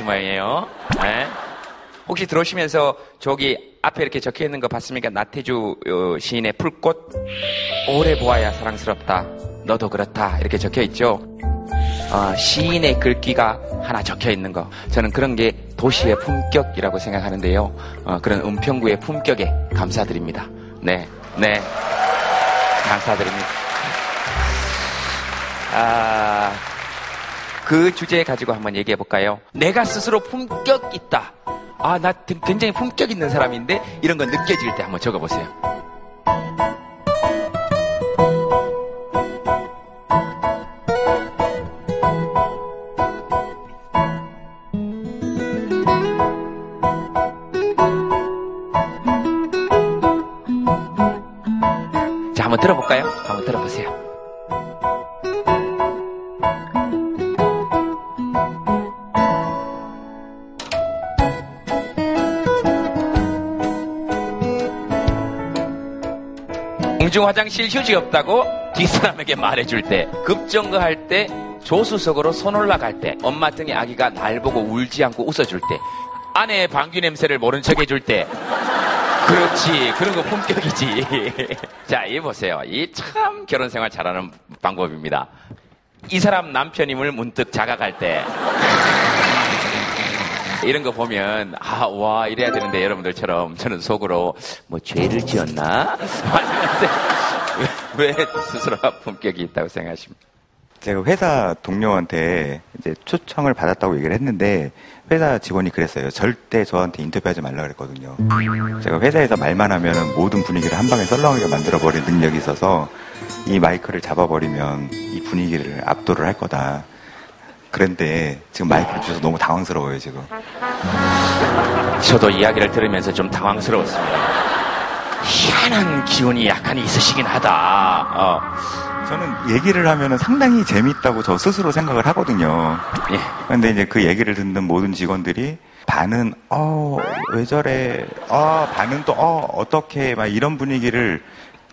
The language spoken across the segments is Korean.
괜찮으신 모양이에요. 네. 혹시 들어오시면서 저기 앞에 이렇게 적혀 있는 거 봤습니까? 나태주 어, 시인의 풀꽃 오래 보아야 사랑스럽다. 너도 그렇다. 이렇게 적혀 있죠. 어, 시인의 글귀가 하나 적혀 있는 거. 저는 그런 게 도시의 품격이라고 생각하는데요. 어, 그런 은평구의 품격에 감사드립니다. 네, 네. 감사드립니다. 아, 그 주제 가지고 한번 얘기해 볼까요? 내가 스스로 품격 있다. 아, 나 굉장히 품격 있는 사람인데 이런 거 느껴질 때 한번 적어 보세요. 자, 한번 들어볼까요? 한번 들어보세요. 공중 화장실 휴지 없다고 뒷사람에게 말해줄 때, 급정거할 때, 조수석으로 손 올라갈 때, 엄마 등의 아기가 날 보고 울지 않고 웃어줄 때, 아내의 방귀 냄새를 모른 척 해줄 때, 그렇지. 그런 거 품격이지. 자, 이 보세요. 이 참 결혼 생활 잘하는 방법입니다. 이 사람 남편임을 문득 자각할 때. 이런 거 보면, 아, 와, 이래야 되는데 여러분들처럼 저는 속으로 뭐 죄를 지었나? 왜 스스로가 품격이 있다고 생각하십니까? 제가 회사 동료한테 이제 초청을 받았다고 얘기를 했는데 회사 직원이 그랬어요. 절대 저한테 인터뷰하지 말라 그랬거든요. 제가 회사에서 말만 하면 모든 분위기를 한 방에 썰렁하게 만들어버린 능력이 있어서 이 마이크를 잡아버리면 이 분위기를 압도를 할 거다. 그런데 지금 마이크를 주셔서 너무 당황스러워요, 지금. 저도 이야기를 들으면서 좀 당황스러웠습니다. 희한한 기운이 약간 있으시긴 하다. 어. 저는 얘기를 하면 상당히 재밌다고 저 스스로 생각을 하거든요. 예. 근데 이제 그 얘기를 듣는 모든 직원들이 반은 어 왜 저래 어 반은 또 어 어떻게 막 이런 분위기를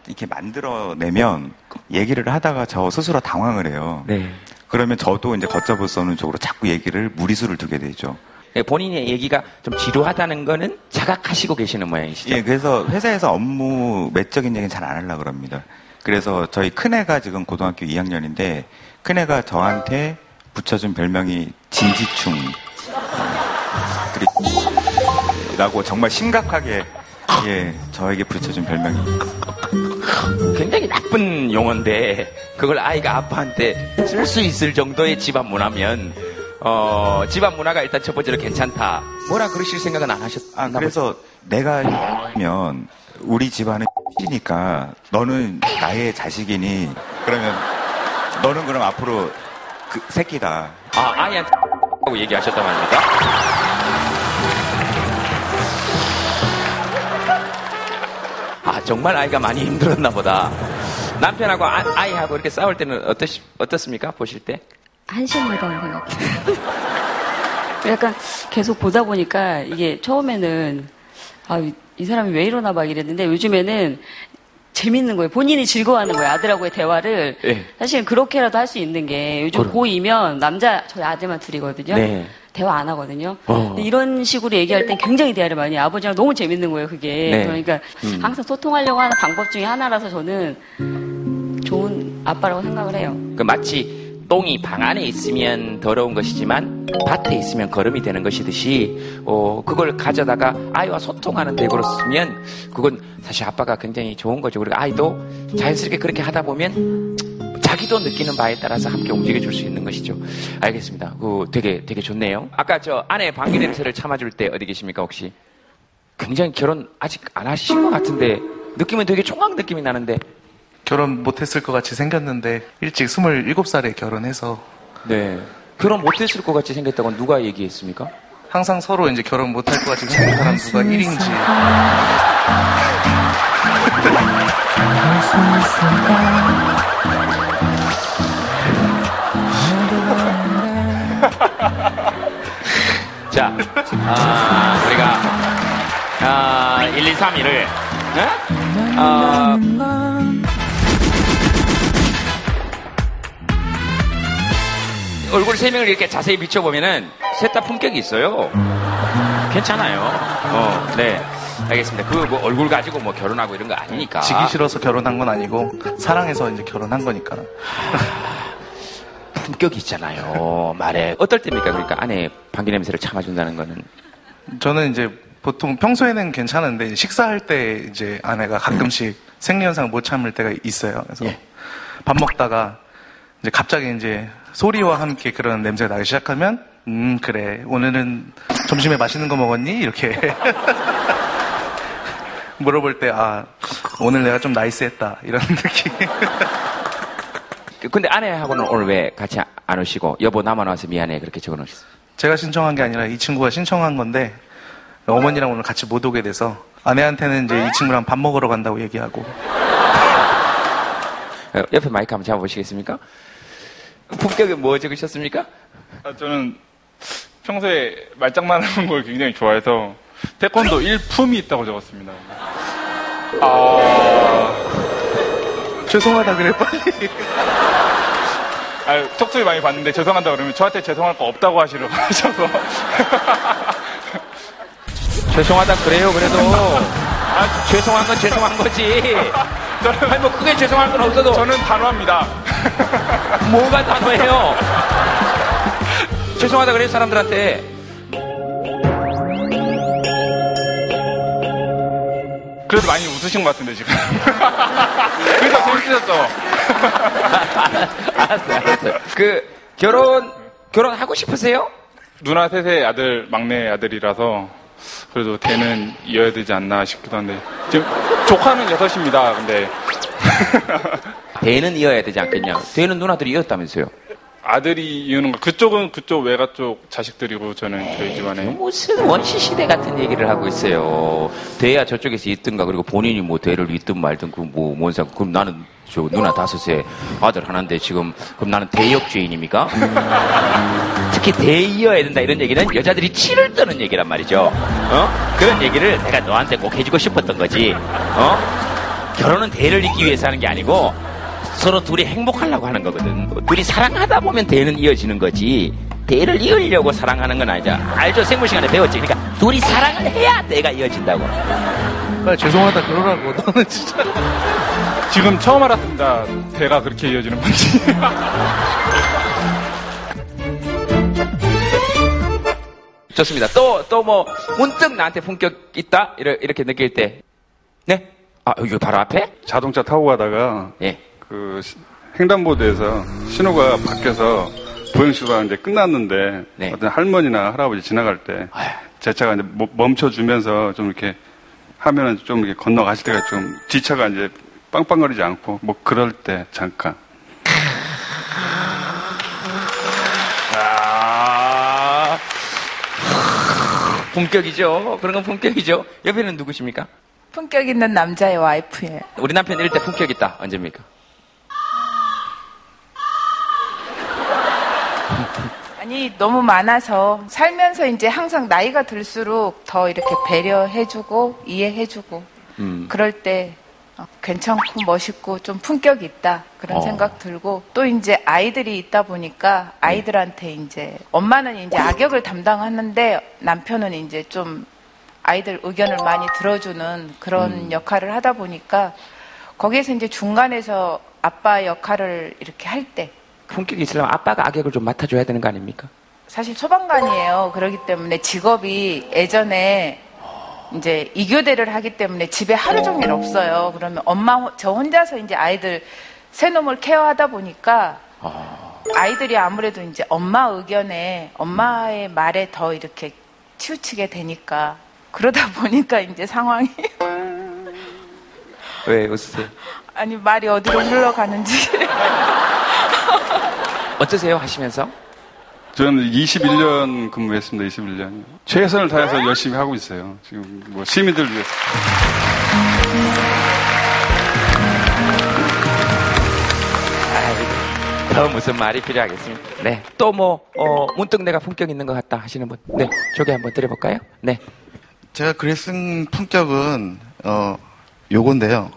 이렇게 만들어내면 얘기를 하다가 저 스스로 당황을 해요. 네. 그러면 저도 이제 걷잡을 수 없는 쪽으로 자꾸 얘기를 무리수를 두게 되죠. 예, 본인의 얘기가 좀 지루하다는 거는 자각하시고 계시는 모양이시죠? 예, 그래서 회사에서 업무 매적인 얘기는 잘 안 하려고 그럽니다. 그래서 저희 큰애가 지금 고등학교 2학년인데 큰애가 저한테 붙여준 별명이 진지충 라고 정말 심각하게 예 저에게 붙여준 별명이 굉장히 나쁜 용어인데 그걸 아이가 아빠한테 쓸 수 있을 정도의 집안 문화면 어 집안 문화가 일단 첫 번째로 괜찮다. 뭐라 그러실 생각은 안 하셨? 아 그래서 내가 면 우리 집안은 이니까 너는 나의 자식이니 그러면 너는 그럼 앞으로 그 새끼다. 아 아이한테 하고 얘기하셨단 말입니까? 아 정말 아이가 많이 힘들었나 보다. 남편하고 아, 이하고 이렇게 싸울 때는 어떻 어떻습니까? 보실 때? 한심하다는 생각. 약간 계속 보다 보니까 이게 처음에는 아, 이- 이 사람이 왜 이러나 막 이랬는데 요즘에는 재밌는 거예요. 본인이 즐거워하는 거예요. 아들하고의 대화를. 예. 사실은 그렇게라도 할 수 있는 게 요즘 그럼. 고2면 남자, 저희 아들만 둘이거든요. 네. 대화 안 하거든요. 어. 이런 식으로 얘기할 땐 굉장히 대화를 많이 해요. 아버지랑 너무 재밌는 거예요, 그게. 네. 그러니까 음. 항상 소통하려고 하는 방법 중에 하나라서 저는 좋은 아빠라고 생각을 해요. 그 마치 똥이 방 안에 있으면 더러운 것이지만 밭에 있으면 거름이 되는 것이듯이 어, 그걸 가져다가 아이와 소통하는 데 걸었으면 그건 사실 아빠가 굉장히 좋은 거죠. 그리고 아이도 자연스럽게 그렇게 하다 보면 자기도 느끼는 바에 따라서 함께 움직여 줄 수 있는 것이죠. 알겠습니다. 그 되게 되게 좋네요. 아까 저 아내 방귀 냄새를 참아줄 때 어디 계십니까 혹시? 굉장히 결혼 아직 안 하신 것 같은데 느낌은 되게 총각 느낌이 나는데 결혼 못했을 것 같이 생겼는데 일찍 27살에 결혼해서 네. 결혼 못했을 것 같이 생겼다고 누가 얘기했습니까? 항상 서로 이제 결혼 못할 것 같이 생긴 사람 누가 1인지 자, 아, 우리가, 아, 1, 2, 3, 1을, 어, 얼굴 세 명을 이렇게 자세히 비춰보면은 셋 다 품격이 있어요. 괜찮아요. 어, 네. 알겠습니다. 그 뭐 얼굴 가지고 뭐 결혼하고 이런 거 아니니까. 지기 싫어서 결혼한 건 아니고 사랑해서 이제 결혼한 거니까. 품격이 있잖아요. 말에. 어떨 때입니까? 그러니까 아내 방귀 냄새를 참아준다는 거는. 저는 이제 보통 평소에는 괜찮은데 식사할 때 이제 아내가 가끔씩 생리현상을 못 참을 때가 있어요. 그래서 예. 밥 먹다가 이제 갑자기 이제 소리와 함께 그런 냄새가 나기 시작하면 음 그래 오늘은 점심에 맛있는 거 먹었니 이렇게 물어볼 때 아 오늘 내가 좀 나이스했다 이런 느낌. 그- 근데 아내하고는 오늘 왜 같이 안 오시고 여보 나만 와서 미안해 그렇게 적어놓으셨어요? 제가 신청한 게 아니라 이 친구가 신청한 건데 어머니랑 오늘 같이 못 오게 돼서 아내한테는 이제 이 친구랑 밥 먹으러 간다고 얘기하고 어, 옆에 마이크 한번 잡아보시겠습니까? 품격에 뭐 적으셨습니까? 아, 저는 평소에 말장난 하는 걸 굉장히 좋아해서 태권도 일품이 있다고 적었습니다. 아, 죄송하다 그래 빨리. 아, 톡소리 많이 봤는데 죄송하다 그러면 저한테 죄송할 거 없다고 하시려고 하셔서. 죄송하다 그래요 그래도. 아, 죄송한 건 죄송한 거지. 아니 뭐 크게 죄송할 건 없어도 저는 단호합니다. 뭐가 단호해요? 죄송하다 그래요 사람들한테 그래도 많이 웃으신 것 같은데 지금. 그래서 재밌으셨죠? 알았어요 알았어요 그 결혼 결혼 하고 싶으세요? 누나 셋의 아들 막내 아들이라서 그래도 대는 이어야 되지 않나 싶기도 한데 지금 조카는 여섯입니다. 근데 대는 이어야 되지 않겠냐 대는 누나들이 이었다면서요 아들이 이유는 거- 그쪽은 그쪽 외가 쪽 자식들이고 저는 저희 집안에 무슨 원시 시대 같은 얘기를 하고 있어요. 대야 저쪽에서 있든가 그리고 본인이 뭐 대를 있든 말든 그뭐뭔 상관 그럼 나는 저 누나 다섯에 아들 하나인데 지금 그럼 나는 대역죄인입니까? 특히 대이어야 된다 이런 얘기는 여자들이 치를 떠는 얘기란 말이죠. 어? 그런 얘기를 내가 너한테 꼭 해주고 싶었던 거지. 어? 결혼은 대를 잇기 위해서 하는 게 아니고 서로 둘이 행복하려고 하는 거거든. 둘이 사랑하다 보면 대는 이어지는 거지. 대를 이으려고 사랑하는 건 아니죠. 알죠? 생물 시간에 배웠지. 그러니까 둘이 사랑을 해야 대가 이어진다고. 빨리 죄송하다 그러라고 너는 진짜. 지금 처음 알았습니다. 대가 그렇게 이어지는 건지. 좋습니다. 또, 또 뭐, 문득 나한테 품격 있다? 이렇게, 이렇게 느낄 때. 네? 아, 여기 바로 앞에? 자동차 타고 가다가 예. 그 시- 횡단보도에서 신호가 바뀌어서 보행시가 이제 끝났는데 네. 어떤 할머니나 할아버지 지나갈 때. 제 차가 이제 멈춰주면서 좀 이렇게 하면은 좀 이렇게 건너가실 때가 좀 뒷차가 이제 빵빵거리지 않고 뭐 그럴 때 잠깐 아, 품격이죠. 그런 건 품격이죠. 옆에는 누구십니까? 품격 있는 남자의 와이프예요. 우리 남편 이럴 때 품격 있다. 언제입니까? 아니 너무 많아서 살면서 이제 항상 나이가 들수록 더 이렇게 배려해주고 이해해주고 음. 그럴 때 어, 괜찮고 멋있고 좀 품격 있다 그런 어. 생각 들고 또 이제 아이들이 있다 보니까 아이들한테 이제 엄마는 이제 악역을 담당하는데 남편은 이제 좀 아이들 의견을 많이 들어주는 그런 역할을 하다 보니까 거기에서 이제 중간에서 아빠 역할을 이렇게 할 때 품격이 있으려면 아빠가 악역을 좀 맡아줘야 되는 거 아닙니까? 사실 소방관이에요. 그렇기 때문에 직업이 예전에 이제 이교대를 하기 때문에 집에 하루 종일 없어요. 그러면 엄마 호- 저 혼자서 이제 아이들 새 놈을 케어하다 보니까 아이들이 아무래도 이제 엄마 의견에 엄마의 말에 더 이렇게 치우치게 되니까 그러다 보니까 이제 상황이 왜 웃으세요? 아니 말이 어디로 흘러가는지 어떠세요? 하시면서? 저는 21년 근무했습니다. 21년 최선을 다해서 열심히 하고 있어요. 지금 뭐 시민들 위해서. 더 무슨 말이 필요하겠습니까? 네. 또 뭐, 어, 문득 내가 품격 있는 것 같다 하시는 분. 네. 소개 한번 드려볼까요? 네. 제가 글에 쓴 품격은 어 요건데요.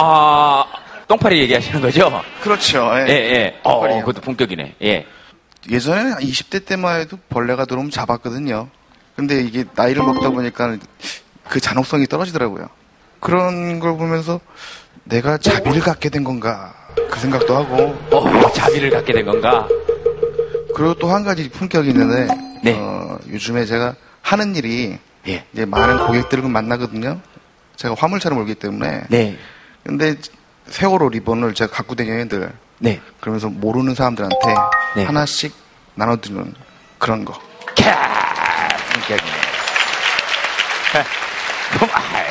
아, 똥파리 얘기하시는 거죠? 그렇죠. 예, 예. 어, 똥파리요. 그것도 본격이네. 예. 예전에 20대 때만 해도 벌레가 들어오면 잡았거든요. 근데 이게 나이를 먹다 보니까 그 잔혹성이 떨어지더라고요. 그런 걸 보면서 내가 자비를 갖게 된 건가 그 생각도 하고 어, 자비를 갖게 된 건가? 그리고 또 한 가지 품격이 있는데 네. 어, 요즘에 제가 하는 일이 예. 이제 많은 고객들을 만나거든요. 제가 화물차를 몰기 때문에 네. 근데 세월호 리본을 제가 갖고 다녀요 늘 네. 그러면서 모르는 사람들한테 네. 하나씩 나눠드리는 그런 거 캬. 그럼, 아이,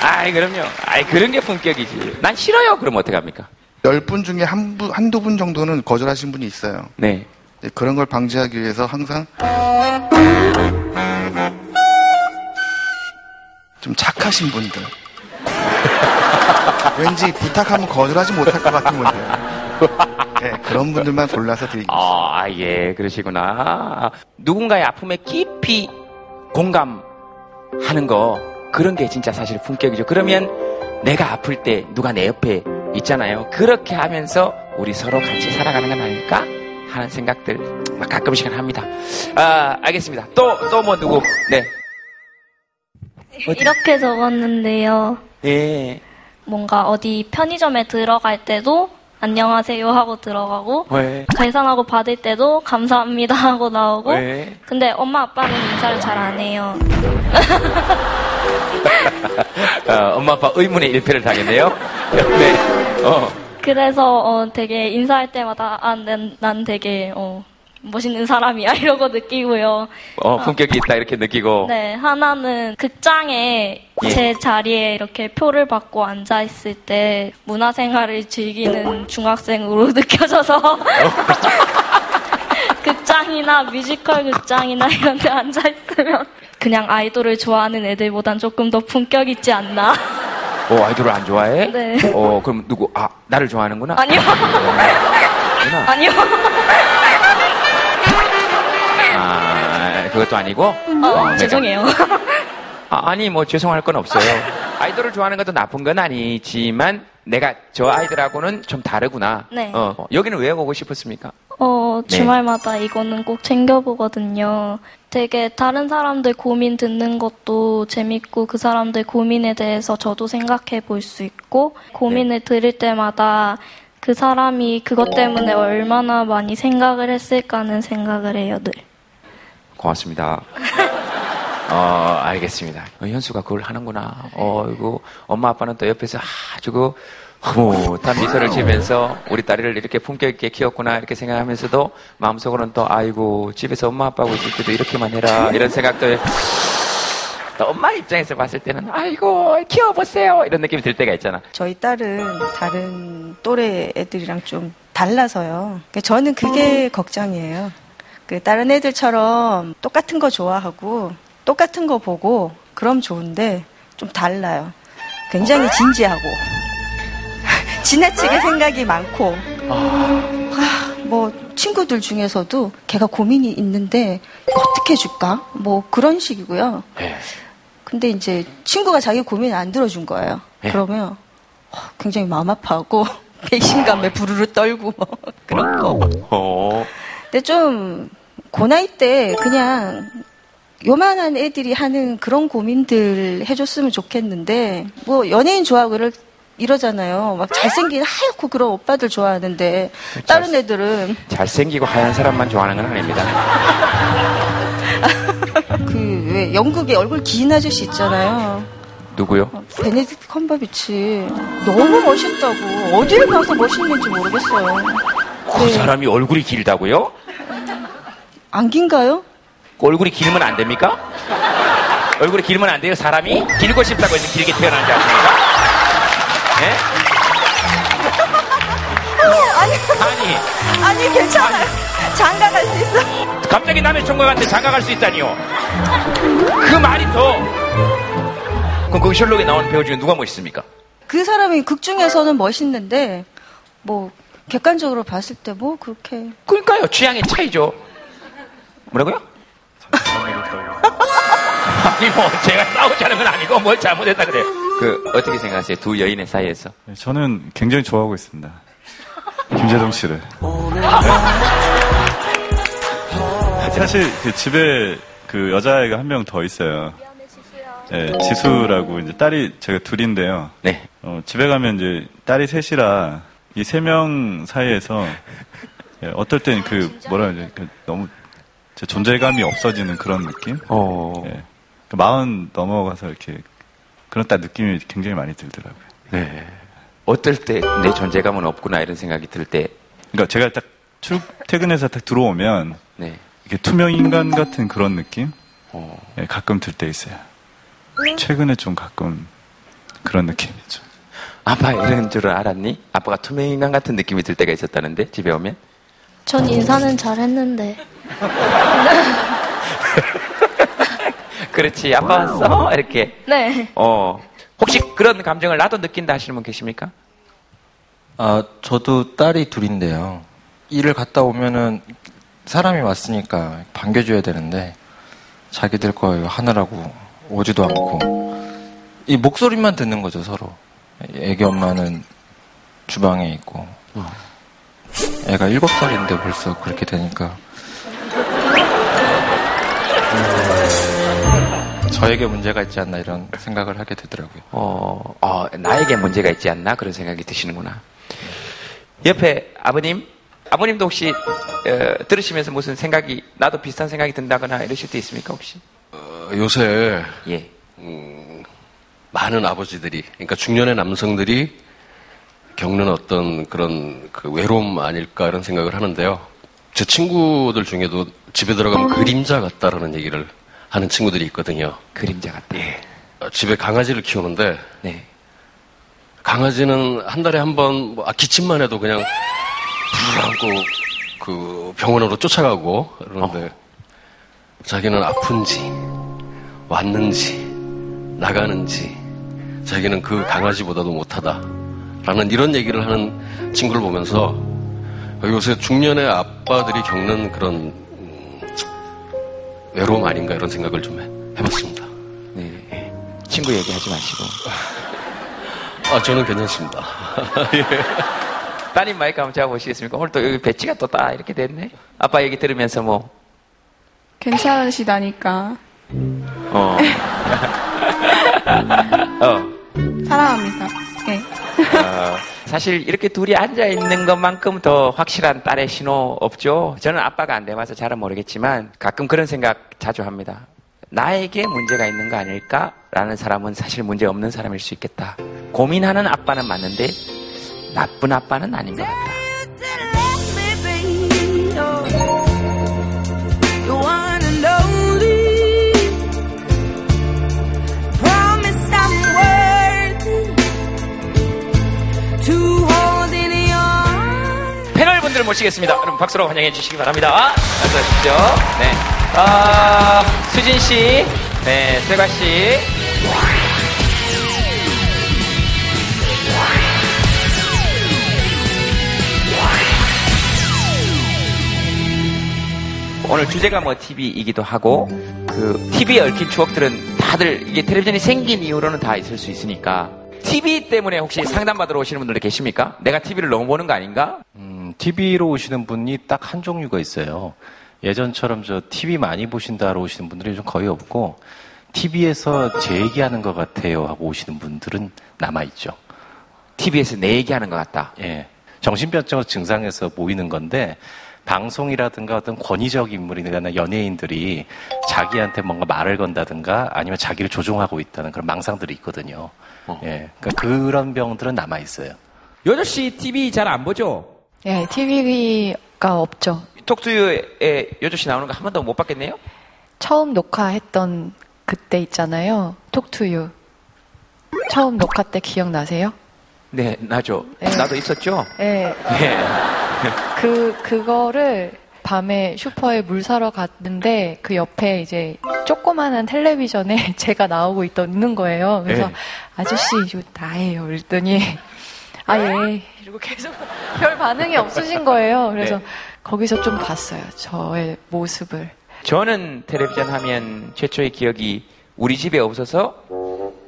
아이, 그럼요. 아이, 그런 게 본격이지. 난 싫어요. 그럼 어떡합니까? 열 분 중에 한 분, 한두 분 정도는 거절하신 분이 있어요. 네. 네, 그런 걸 방지하기 위해서 항상 좀 착하신 분들. 왠지 부탁하면 거절하지 못할 것 같은 분들. 네, 그런 분들만 골라서 드리겠습니다. 아, 예, 그러시구나. 누군가의 아픔에 깊이 공감하는 거, 그런 게 진짜 사실 품격이죠. 그러면 내가 아플 때 누가 내 옆에 있잖아요. 그렇게 하면서 우리 서로 같이 살아가는 건 아닐까? 하는 생각들 가끔씩은 합니다. 아, 알겠습니다. 또, 또 뭐 누구? 네. 이렇게 적었는데요. 예. 뭔가 어디 편의점에 들어갈 때도 안녕하세요 하고 들어가고 왜? 계산하고 받을 때도 감사합니다 하고 나오고 왜? 근데 엄마 아빠는 인사를 잘 안 해요. 어, 엄마 아빠 의문의 일패를 당했네요. 네. 어. 그래서 어, 되게 인사할 때마다 아, 난, 난 되게 어, 멋있는 사람이야 이러고 느끼고요. 어, 품격이 있다 이렇게 느끼고. 네, 하나는 극장에 예. 제 자리에 이렇게 표를 받고 앉아 있을 때 문화생활을 즐기는 중학생으로 느껴져서 극장이나 뮤지컬 극장이나 이런 데 앉아 있으면 그냥 아이돌을 좋아하는 애들보단 조금 더 품격 있지 않나? 어, 아이돌을 안 좋아해? 네. 어, 그럼 누구, 아, 나를 좋아하는구나? 아니요. 구나. 아니요. 그것도 아니고? 어, 내가- 죄송해요. 아, 아니, 뭐, 죄송할 건 없어요. 아이돌을 좋아하는 것도 나쁜 건 아니지만, 내가 저 아이들하고는 좀 다르구나. 네. 어, 여기는 왜 오고 싶었습니까? 어, 네. 주말마다 이거는 꼭 챙겨보거든요. 되게 다른 사람들 고민 듣는 것도 재밌고 그 사람들 고민에 대해서 저도 생각해 볼 수 있고 고민을 들을 때마다 그 사람이 그것 때문에 얼마나 많이 생각을 했을까는 생각을 해요, 늘. 고맙습니다. 어, 알겠습니다. 어, 현수가 그걸 하는구나. 어, 이거, 엄마 아빠는 또 옆에서 아주 그, 흐뭇한 미소를 지면서 우리 딸을 이렇게 품격 있게 키웠구나 이렇게 생각하면서도 마음속으로는 또 아이고 집에서 엄마 아빠하고 있을 때도 이렇게만 해라 이런 생각도 엄마 입장에서 봤을 때는 아이고 키워보세요 이런 느낌이 들 때가 있잖아. 저희 딸은 다른 또래 애들이랑 좀 달라서요. 그러니까 저는 그게 걱정이에요. 그 다른 애들처럼 똑같은 거 좋아하고 똑같은 거 보고 그럼 좋은데 좀 달라요. 굉장히 진지하고 지나치게 생각이 많고 아, 뭐 친구들 중에서도 걔가 고민이 있는데 어떻게 해줄까? 뭐 그런 식이고요. 네. 근데 이제 친구가 자기 고민을 안 들어준 거예요. 네. 그러면 어, 굉장히 마음 아파하고 배신감에 부르르 떨고 뭐 그런 거. 어. 근데 좀 고나이 때 그냥 요만한 애들이 하는 그런 고민들 해줬으면 좋겠는데 뭐 연예인 좋아하고 이럴, 이러잖아요. 막 잘생긴 하얗고 그런 오빠들 좋아하는데 다른 애들은 잘생기고 하얀 사람만 좋아하는 건 아닙니다. 그 왜 영국에 얼굴 긴 아저씨 있잖아요. 누구요? 베네딕트 컴버비치 너무 멋있다고 어딜 가서 멋있는지 모르겠어요. 그 네. 사람이 얼굴이 길다고요? 안 긴가요? 얼굴이 길면 안 됩니까? 얼굴이 길면 안 돼요, 사람이? 길고 싶다고 해서 길게 태어난 줄 아십니까? 예? 아니, 아니 괜찮아요. 장가 갈 수 있어. 갑자기 남의 총각한테 장가 갈 수 있다니요. 그 말이 더. 그럼 그 셜록에 나오는 배우 중에 누가 멋있습니까? 그 사람이 극 중에서는 멋있는데 뭐 객관적으로 봤을 때 뭐 그렇게 그러니까요, 취향의 차이죠. 뭐라고요? 아니, 뭐, 제가 싸우자는 건 아니고 뭘 잘못했다 그래요. 그 어떻게 생각하세요? 두 여인의 사이에서? 네, 저는 굉장히 좋아하고 있습니다. 김재동 씨를. 사실 그 집에 그 여자아이가 한 명 더 있어요. 네, 지수라고 이제 딸이 제가 둘인데요. 네. 어, 집에 가면 이제 딸이 셋이라 이 세 명 사이에서 예, 어떨 땐 그 뭐라 그러지 그 너무 제 존재감이 없어지는 그런 느낌? 어. 예. 그 마흔 넘어가서 이렇게 그런 딱 느낌이 굉장히 많이 들더라고요. 네. 어떨 때 내 존재감은 없구나 이런 생각이 들 때. 그러니까 제가 딱 출 퇴근해서 딱 들어오면 네. 이게 투명 인간 같은 그런 느낌? 어. 예, 가끔 들 때 있어요. 최근에 좀 가끔 그런 느낌이죠. 아빠 이런 줄 알았니? 아빠가 투명 인간 같은 느낌이 들 때가 있었다는데 집에 오면? 전 인사는 잘 했는데. 그렇지 아빠 왔어 이렇게. 네. 어 혹시 그런 감정을 나도 느낀다 하시는 분 계십니까? 아, 저도 딸이 둘인데요. 일을 갔다 오면은 사람이 왔으니까 반겨줘야 되는데 자기들 거 하느라고 오지도 않고 이 목소리만 듣는 거죠 서로. 애기 엄마는 주방에 있고 애가 일곱 살인데 벌써 그렇게 되니까 음, 저에게 문제가 있지 않나 이런 생각을 하게 되더라고요. 어, 어, 나에게 문제가 있지 않나 그런 생각이 드시는구나. 옆에 아버님, 아버님도 혹시 어, 들으시면서 무슨 생각이 나도 비슷한 생각이 든다거나 이러실 때 있습니까 혹시? 어, 요새 예. 음, 많은 아버지들이, 그러니까 중년의 남성들이 겪는 어떤 그런 그 외로움 아닐까 이런 생각을 하는데요. 제 친구들 중에도 집에 들어가면 그림자 같다라는 얘기를 하는 친구들이 있거든요. 그림자 같다. 예. 어, 집에 강아지를 키우는데 네. 강아지는 한 달에 한 번, 뭐, 아, 기침만 해도 그냥 불 안고 그 병원으로 쫓아가고 그러는데 자기는 아픈지 왔는지 나가는지 자기는 그 강아지보다도 못하다 라는 이런 얘기를 하는 친구를 보면서 요새 중년의 아빠들이 겪는 그런 음, 외로움 아닌가 이런 생각을 좀 해- 해봤습니다. 네. 친구 얘기하지 마시고. 아 저는 괜찮습니다. 예. 따님 마이크 한번 잡아보시겠습니까? 오늘 또 여기 배치가 또 딱 이렇게 됐네. 아빠 얘기 들으면서 뭐, 괜찮으시다니까. 어. 어. 사랑합니다. 네. 어, 사실 이렇게 둘이 앉아 있는 것만큼 더 확실한 딸의 신호 없죠. 저는 아빠가 안 돼봐서 잘은 모르겠지만 가끔 그런 생각 자주 합니다. 나에게 문제가 있는 거 아닐까라는 사람은 사실 문제 없는 사람일 수 있겠다. 고민하는 아빠는 맞는데 나쁜 아빠는 아닌 것 같다. 분들 모시겠습니다. 여러분 박수로 환영해 주시기 바랍니다. 어서 오십시오. 네. 아, 수진 씨, 네, 세과 씨. 오늘 주제가 뭐 TV이기도 하고 그 TV에 얽힌 추억들은 다들 이게 텔레비전이 생긴 이후로는 다 있을 수 있으니까 TV 때문에 혹시 상담받으러 오시는 분들 계십니까? 내가 TV를 너무 보는 거 아닌가? 음, TV로 오시는 분이 딱 한 종류가 있어요. 예전처럼 저 TV 많이 보신다로 오시는 분들이 좀 거의 없고 TV에서 제 얘기하는 것 같아요 하고 오시는 분들은 남아 있죠. TV에서 내 얘기하는 것 같다. 예. 정신병적 증상에서 보이는 건데 방송이라든가 어떤 권위적 인물이나 연예인들이 자기한테 뭔가 말을 건다든가 아니면 자기를 조종하고 있다는 그런 망상들이 있거든요. 예. 그러니까 그런 병들은 남아 있어요. 여조 씨 TV 잘 안 보죠? 예, TV가 없죠. 톡투유에 여조 씨 나오는 거 한 번도 못 봤겠네요? 처음 녹화했던 그때 있잖아요. 톡투유. 처음 녹화 때 기억나세요? 네, 나죠. 네. 나도 있었죠? 예. 네. 그, 그거를 밤에 슈퍼에 물 사러 갔는데 그 옆에 이제 조그만한 텔레비전에 제가 나오고 있는 거예요. 그래서 네. 아저씨, 이거 나예요. 그랬더니 아, 예. 이러고 계속 별 반응이 없으신 거예요. 그래서 네. 거기서 좀 봤어요. 저의 모습을. 저는 텔레비전 하면 최초의 기억이 우리 집에 없어서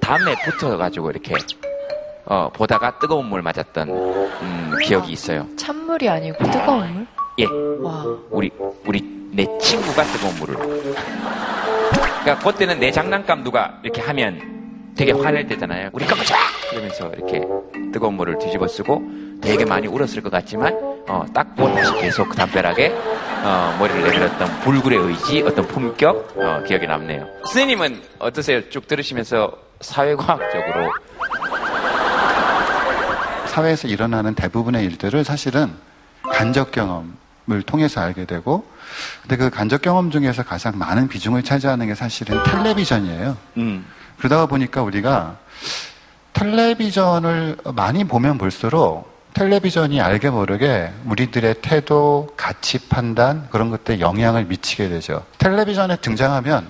담에 붙어가지고 이렇게 어, 보다가 뜨거운 물 맞았던 음, 기억이 있어요. 찬물이 아니고 뜨거운 물? 예. 와. 우리 우리 내 친구가 뜨거운 물을. 그러니까 그때는 내 장난감 누가 이렇게 하면 되게 화낼 때잖아요. 우리 거좋아 그러면서 이렇게 뜨거운 물을 뒤집어 쓰고 되게 많이 울었을 것 같지만 어, 닦고 다시 계속 담벼락에 어, 머리를 내밀었던 불굴의 의지, 어떤 품격 어, 기억에 남네요. 선생님은 어떠세요? 쭉 들으시면서 사회과학적으로 사회에서 일어나는 대부분의 일들을 사실은 간접 경험을 통해서 알게 되고, 근데 그 간접 경험 중에서 가장 많은 비중을 차지하는 게 사실은 텔레비전이에요. 음. 그러다 보니까 우리가 텔레비전을 많이 보면 볼수록 텔레비전이 알게 모르게 우리들의 태도, 가치 판단 그런 것들에 영향을 미치게 되죠. 텔레비전에 등장하면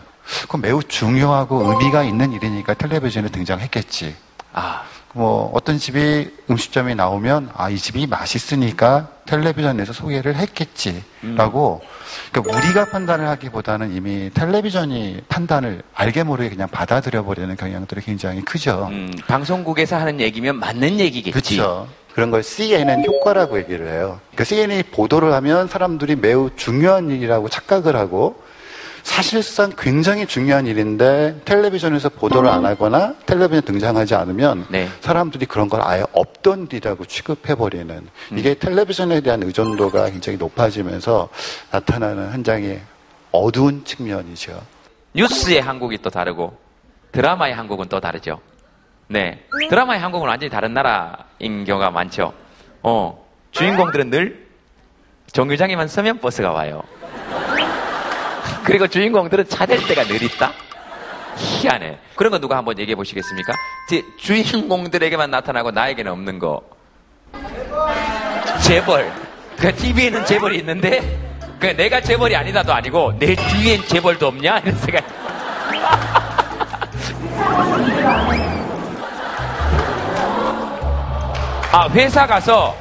그 매우 중요하고 의미가 있는 일이니까 텔레비전에 등장했겠지. 아. 뭐 어떤 집이 음식점이 나오면 아 이 집이 맛있으니까 텔레비전에서 소개를 했겠지라고 그러니까 우리가 판단을 하기보다는 이미 텔레비전이 판단을 알게 모르게 그냥 받아들여 버리는 경향들이 굉장히 크죠. 음, 방송국에서 하는 얘기면 맞는 얘기겠지. 그렇죠. 그런 걸 CNN 효과라고 얘기를 해요. 그러니까 CNN이 보도를 하면 사람들이 매우 중요한 일이라고 착각을 하고 사실상 굉장히 중요한 일인데 텔레비전에서 보도를 안 하거나 텔레비전에 등장하지 않으면 네. 사람들이 그런 걸 아예 없던 일이라고 취급해버리는 이게 텔레비전에 대한 의존도가 굉장히 높아지면서 나타나는 한 장의 어두운 측면이죠. 뉴스의 한국이 또 다르고 드라마의 한국은 또 다르죠. 네. 드라마의 한국은 완전히 다른 나라인 경우가 많죠. 어, 주인공들은 늘 정류장에만 서면 버스가 와요. 그리고 주인공들은 차될 때가 늘 있다? 희한해. 그런 거 누가 한번 얘기해 보시겠습니까? 제 주인공들에게만 나타나고 나에게는 없는 거. 재벌. 그 TV에는 재벌이 있는데, 그 내가 재벌이 아니다도 아니고, 내 뒤엔 재벌도 없냐? 이런 생각. 아, 회사 가서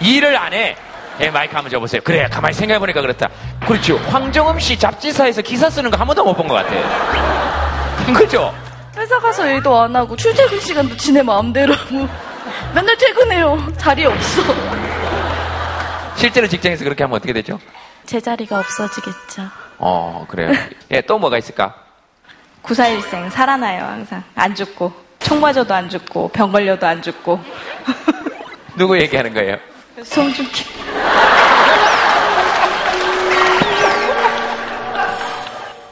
일을 안 해. 예, 마이크 한번 줘보세요. 그래, 가만히 생각해보니까 그렇다. 그렇죠. 황정음 씨 잡지사에서 기사 쓰는 거 한 번도 못 본 것 같아. 그죠? 회사 가서 일도 안 하고 출퇴근 시간도 지내 마음대로 하고 맨날 퇴근해요. 자리 없어. 실제로 직장에서 그렇게 하면 어떻게 되죠? 제 자리가 없어지겠죠. 어, 그래요. 예, 또 뭐가 있을까? 구사일생 살아나요 항상 안 죽고 총 맞아도 안 죽고 병 걸려도 안 죽고 누구 얘기하는 거예요? 송중기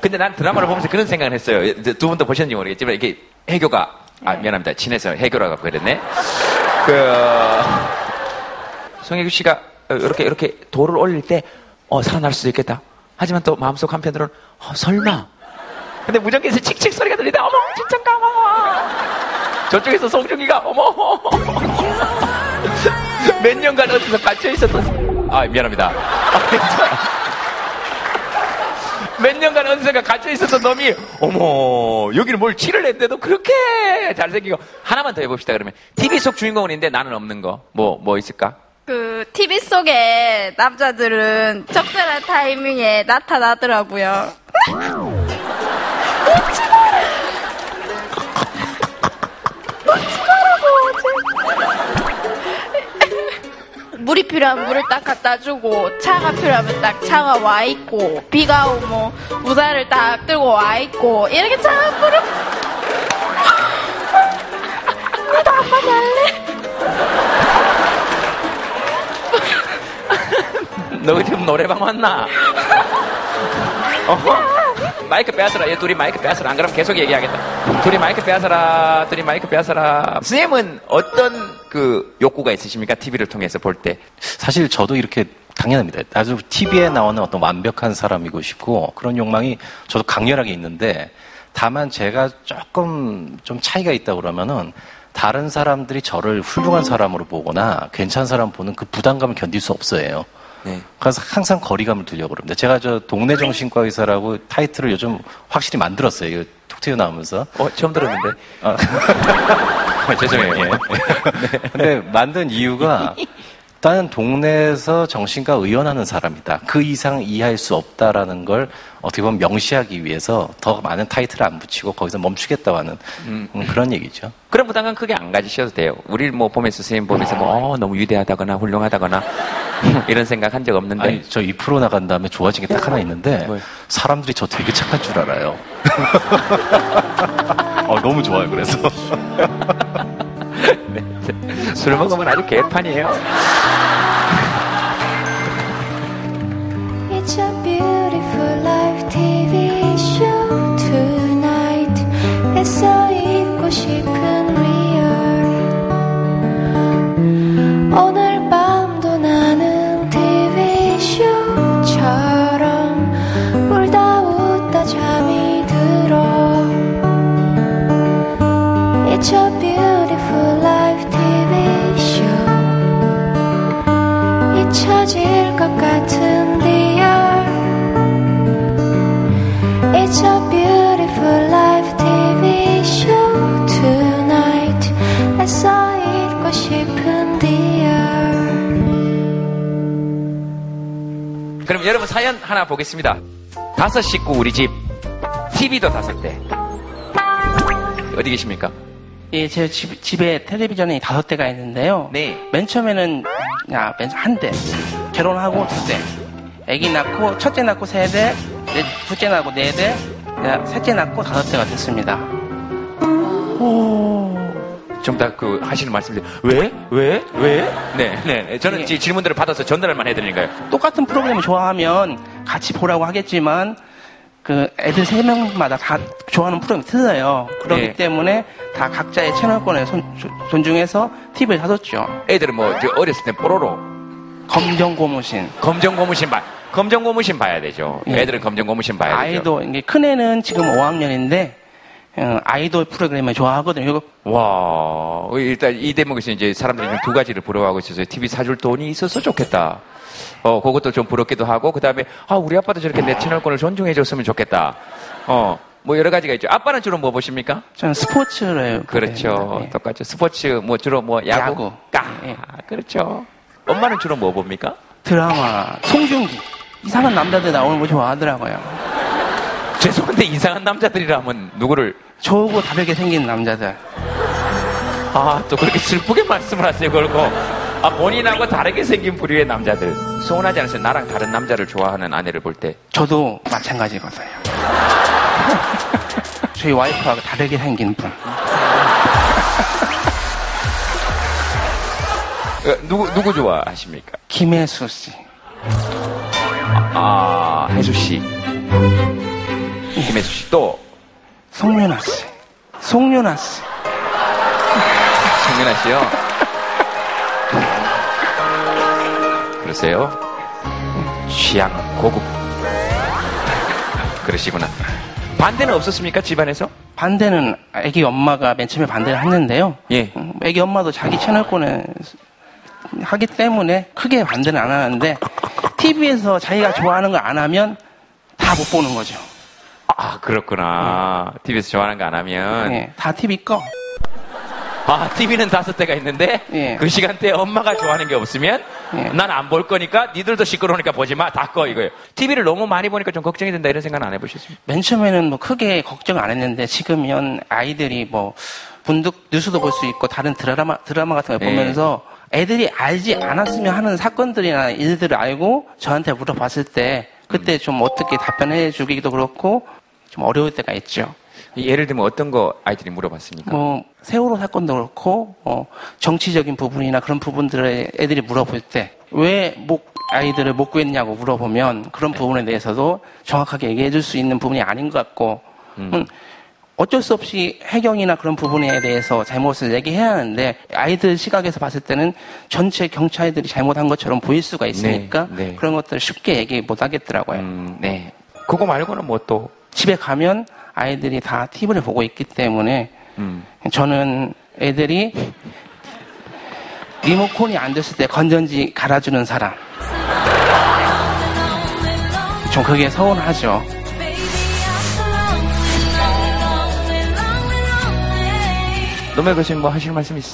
근데 난 드라마를 보면서 그런 생각을 했어요. 두 분도 보셨는지 모르겠지만 이게 해교가 아 미안합니다. 친해서 해교라고 그랬네. 그 송혜교 씨가 이렇게 이렇게 돌을 올릴 때 어, 살아날 수도 있겠다. 하지만 또 마음속 한편으로는 어, 설마. 근데 무전기에서 칙칙 소리가 들리는데 어머 진짜 까마워. 저쪽에서 송중기가 어머 몇 년간 어디서 갇혀 있었던 아 미안합니다. 몇 년간 어디선가 갇혀 있었던 놈이 어머 여기는 뭘 칠을 했는데도 그렇게 잘생기고 하나만 더 해봅시다 그러면 TV 속 주인공은 있는데 나는 없는 거 뭐뭐 있을까? 그 TV 속에 남자들은 적절한 타이밍에 나타나더라고요. 물이 필요하면 물을 딱 갖다 주고 차가 필요하면 딱 차가 와 있고 비가 오면 우산을 딱 들고 와 있고 이렇게 참 부르 나도 한마디 할래? 너 지금 노래방 왔나? 어허. 마이크 빼앗으라. 얘 둘이 마이크 빼앗으라. 안 그러면 계속 얘기하겠다. 둘이 마이크 빼앗으라. 둘이 마이크 빼앗으라. 선생님은 어떤 그 욕구가 있으십니까? TV를 통해서 볼 때. 사실 저도 이렇게 당연합니다. 아주 TV에 나오는 어떤 완벽한 사람이고 싶고 그런 욕망이 저도 강렬하게 있는데 다만 제가 조금 좀 차이가 있다 그러면은 다른 사람들이 저를 훌륭한 사람으로 보거나 괜찮은 사람 보는 그 부담감을 견딜 수 없어요. 네. 그래서 항상 거리감을 두려고 그럽니다. 제가 저 동네 정신과 의사라고 타이틀을 요즘 확실히 만들었어요. 이거 톡튀어 나오면서. 어, 처음 들었는데. 아, 죄송해요. 예. 근데 만든 이유가 나는 동네에서 정신과 의원하는 사람이다. 그 이상 이해할 수 없다라는 걸 어떻게 보면 명시하기 위해서 더 많은 타이틀을 안 붙이고 거기서 멈추겠다고 하는 음, 그런 얘기죠. 그런 부담감 크게 안 가지셔도 돼요. 우리 뭐 보면서 선생님 보면서 뭐 어, 너무 위대하다거나 훌륭하다거나 이런 생각 한 적 없는데 아니, 저2% 나간 다음에 좋아진 게 딱 하나 있는데 사람들이 저 되게 착한 줄 알아요. 어, 너무 좋아요. 그래서 술 먹으면 아주 개판이에요. It's a beautiful life 사연 하나 보겠습니다. 다섯 식구 우리 집 TV도 다섯 대 어디 계십니까? 예, 제 집, 집에 텔레비전이 다섯 대가 있는데요. 네. 맨 처음에는 야, 맨, 한 대. 결혼하고 두 대. 아기 낳고 첫째 낳고 세 대, 넷, 둘째 낳고 네 대, 야, 셋째 낳고 다섯 대가 됐습니다. 좀더그 하시는 말씀들 왜? 왜? 왜? 네, 네. 저는 이 질문들을 받아서 전달만 해드리는 거예요. 똑같은 프로그램을 좋아하면 같이 보라고 하겠지만 그 애들 세 명마다 다 좋아하는 프로그램이 틀려요. 그렇기 네. 때문에 다 각자의 채널권을 손- 조- 존중해서 TV를 사줬죠. 애들은 뭐저 어렸을 때 뽀로로 검정 고무신. 검정 고무신 봐. 검정 고무신 봐야 되죠. 예. 애들은 검정 고무신 봐야 되죠. 아이돌, 이게 큰애는 지금 5학년인데, 아이돌 프로그램을 좋아하거든요. 이거 와, 일단 이 대목에서 이제 사람들이 좀두 가지를 부러워하고 있어서 TV 사줄 돈이 있어서 좋겠다. 어, 그것도 좀 부럽기도 하고, 그 다음에, 아, 우리 아빠도 저렇게 내 채널권을 존중해줬으면 좋겠다. 어, 뭐 여러 가지가 있죠. 아빠는 주로 뭐 보십니까? 저는 스포츠를. 그렇죠. 똑같죠. 스포츠, 뭐 주로 뭐 야구. 야구. 까. 그렇죠. 엄마는 주로 뭐 봅니까? 드라마, 송중기. 이상한 남자들 나오는 거 좋아하더라고요. 죄송한데 이상한 남자들이라면 누구를? 저하고 다르게 생긴 남자들. 아, 또 그렇게 슬프게 말씀을 하세요, 그러고. 아, 본인하고 다르게 생긴 부류의 남자들. 서운하지 않으세요? 나랑 다른 남자를 좋아하는 아내를 볼 때. 저도 마찬가지거든요. 저희 와이프하고 다르게 생긴 분. 어, 누구, 누구 좋아하십니까? 김혜수 씨. 아, 혜수 씨. 김혜수 씨. 또, 송윤아 씨. 송윤아 씨. 정민아 씨요. 그러세요? 취향 고급. 그러시구나. 반대는 없었습니까, 집안에서? 반대는 애기 엄마가 맨 처음에 반대를 했는데요. 예. 음, 애기 엄마도 자기 채널권을 하기 때문에 크게 반대는 안 하는데 TV에서 자기가 좋아하는 거안 하면 다 못 보는 거죠. 아, 그렇구나. TV에서 좋아하는 거 안 하면. 예, 다 TV 꺼. 아, TV는 다섯 대가 있는데 예. 그 시간대에 엄마가 좋아하는 게 없으면 난안 볼 거니까 니들도 시끄러우니까 보지 마. 다 꺼 이거예요. TV를 너무 많이 보니까 좀 걱정이 된다 이런 생각은 안 해보셨습니까? 맨 처음에는 뭐 크게 걱정 안 했는데 지금은 아이들이 뭐 분득 뉴스도 볼 수 있고 다른 드라마 드라마 같은 거 네. 보면서 애들이 알지 않았으면 하는 사건들이나 일들을 알고 저한테 물어봤을 때 그때 좀 어떻게 답변해 주기도 그렇고 좀 어려울 때가 있죠. 예를 들면 어떤 거 아이들이 물어봤습니까? 뭐 세월호 사건도 그렇고 어, 정치적인 부분이나 그런 부분들을 애들이 물어볼 때 왜 목 아이들을 못 구했냐고 물어보면 그런 부분에 대해서도 정확하게 얘기해 줄 수 있는 부분이 아닌 것 같고 음, 어쩔 수 없이 해경이나 그런 부분에 대해서 잘못을 얘기해야 하는데 아이들 시각에서 봤을 때는 전체 경찰들이 잘못한 것처럼 보일 수가 있으니까 네, 네. 그런 것들을 쉽게 얘기 못 하겠더라고요. 네. 그거 말고는 뭐또 집에 가면 아이들이 다 TV를 보고 있기 때문에 음. 저는 애들이 리모컨이 안 됐을 때 건전지 갈아주는 사람. 좀 그게 서운하죠. 노매 교수님 뭐 하실 말씀 있,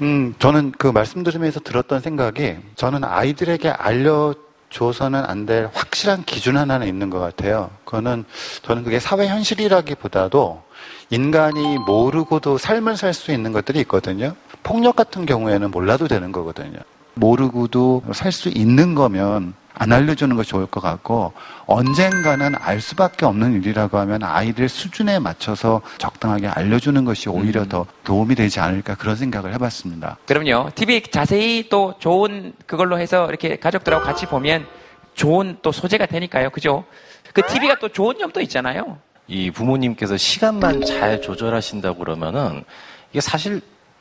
음, 저는 그 말씀 들으면서 들었던 생각이 저는 아이들에게 알려 줘서는 안 될 확실한 기준 하나는 있는 것 같아요. 그거는 저는 그게 사회 현실이라기보다도 인간이 모르고도 삶을 살 수 있는 것들이 있거든요. 폭력 같은 경우에는 몰라도 되는 거거든요. 모르고도 살 수 있는 거면 안 알려주는 것이 좋을 것 같고 언젠가는 알 수밖에 없는 일이라고 하면 아이들 수준에 맞춰서 적당하게 알려주는 것이 오히려 더 도움이 되지 않을까 그런 생각을 해봤습니다. 그럼요. TV 자세히 또 좋은 그걸로 해서 이렇게 가족들하고 같이 보면 좋은 또 소재가 되니까요. 그죠? 그 TV가 또 좋은 점도 있잖아요. 이 부모님께서 시간만 잘 조절하신다고 그러면은 이게 사실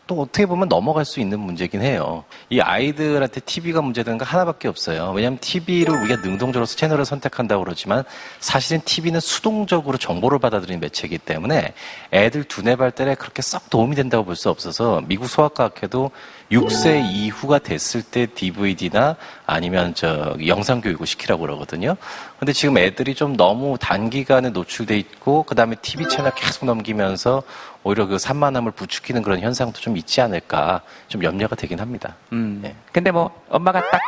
또 어떻게 보면 넘어갈 수 있는 문제긴 해요. 이 아이들한테 TV가 문제되는 거 하나밖에 없어요. 왜냐하면 TV를 우리가 능동적으로 채널을 선택한다고 그러지만 사실은 TV는 수동적으로 정보를 받아들이는 매체이기 때문에 애들 두뇌 발달에 그렇게 썩 도움이 된다고 볼 수 없어서 미국 소아과학회도 6세 이후가 됐을 때 DVD나 아니면 저 영상 교육을 시키라고 그러거든요. 근데 지금 애들이 좀 너무 단기간에 노출돼 있고 그다음에 TV 채널 계속 넘기면서 오히려 그 산만함을 부추기는 그런 현상도 좀 있지 않을까 좀 염려가 되긴 합니다. 음. 근데 뭐 엄마가 딱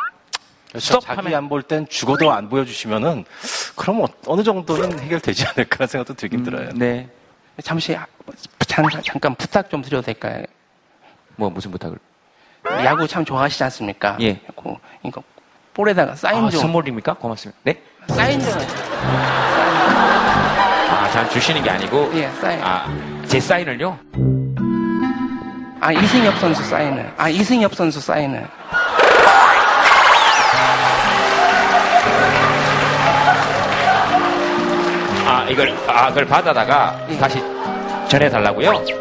그렇죠. 자기 안 볼 땐 죽어도 안 보여주시면은 그럼 어- 어느 정도는 해결되지 않을까 생각도 들긴 들어요. 네. 잠시 잠깐 부탁 좀 드려도 될까요? 뭐 무슨 부탁을? 야구 참 좋아하시지 않습니까? 예. 그, 이거 볼에다가 사인 아, 좀 선물입니까? 고맙습니다. 네? 사인 좀 아, 잘 주시는 게 아니고 예, 사인. 아, 제 사인을요? 아 이승엽 선수 사인을 아 이승엽 선수 사인을 아, 이걸 아, 그걸 받아다가 다시 전해 달라고요?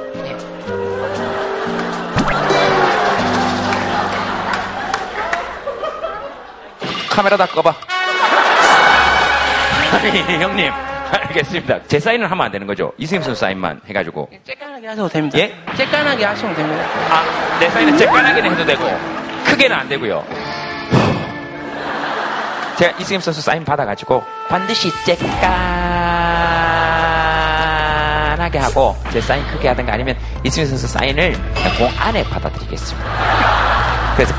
카메라 다 꺼봐. 아니, 형님. 알겠습니다. 제 사인을 하면 안 되는 거죠? 이승엽 선수 사인만 해가지고. 쬐깐하게 하셔도 됩니다. 예? 쬐깐하게 하시면 됩니다. 아, 내 사인은 쬐깐하게는 해도 되고, 크게는 안 되고요. 제가 이승엽 선수 사인 받아가지고, 반드시 쬐깐하게 하고, 제 사인 크게 하든가 아니면 이승엽 선수 사인을 공 안에 받아드리겠습니다. 그래서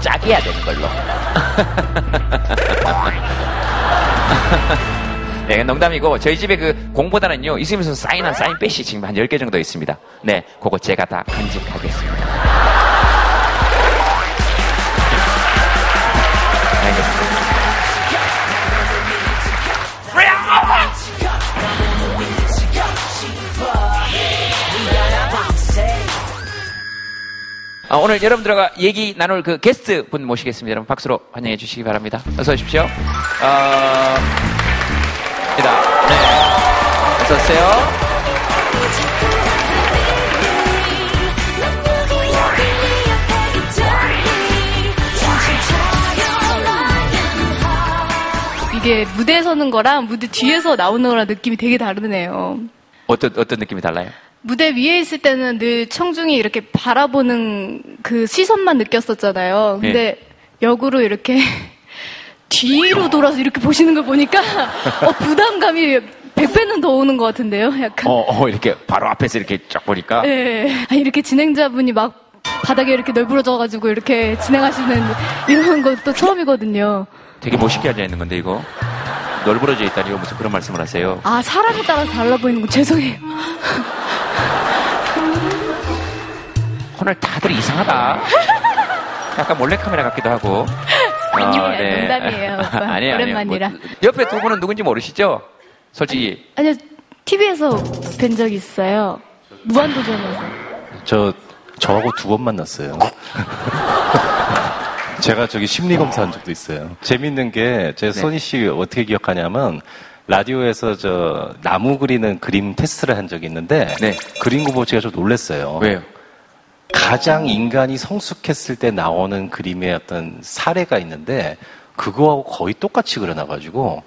짜게 해야 되는 걸로. 네, 농담이고, 저희 집에 그 공보다는요, 이승엽 선수 사인한 사인 빼시 지금 한 10개 정도 있습니다. 네, 그거 제가 다 간직하겠습니다. 아, 오늘 여러분들과 얘기 나눌 그 게스트 분 모시겠습니다. 여러분 박수로 환영해 주시기 바랍니다. 어서 오십시오. 어, 입니다. 네. 어서 오세요. 이게 무대에 서는 거랑 무대 뒤에서 나오는 거랑 느낌이 되게 다르네요. 어떤, 어떤 느낌이 달라요? 무대 위에 있을 때는 늘 청중이 이렇게 바라보는 그 시선만 느꼈었잖아요. 근데 역으로 이렇게 뒤로 돌아서 이렇게 보시는 걸 보니까 어, 부담감이 100배는 더 오는 것 같은데요, 약간. 어, 어, 이렇게 바로 앞에서 이렇게 쫙 보니까. 예. 아, 이렇게 진행자분이 막 바닥에 이렇게 널브러져가지고 이렇게 진행하시는 이런 것도 처음이거든요. 되게 멋있게 앉아 있는 건데, 이거. 널브러져 있다니, 무슨 그런 말씀을 하세요? 아, 사람에 따라 달라 보이는 거 죄송해요. 오늘 다들 이상하다. 약간 몰래카메라 같기도 하고. 아니에요, 농담이에요, 오빠. 아니에요. 오랜만이라. 뭐, 옆에 두 분은 누군지 모르시죠? 솔직히. 아니요, TV에서 뵌 적이 있어요. 무한도전에서. 저 저하고 두 번 만났어요. 제가 저기 심리 검사한 적도 있어요. 재밌는 게 제 네. 선희 씨 어떻게 기억하냐면 라디오에서 저 나무 그리는 그림 테스트를 한 적이 있는데 그림 거 보고 제가 좀 놀랐어요. 네. 왜요? 가장 인간이 성숙했을 때 나오는 그림의 어떤 사례가 있는데 그거하고 거의 똑같이 그려놔가지고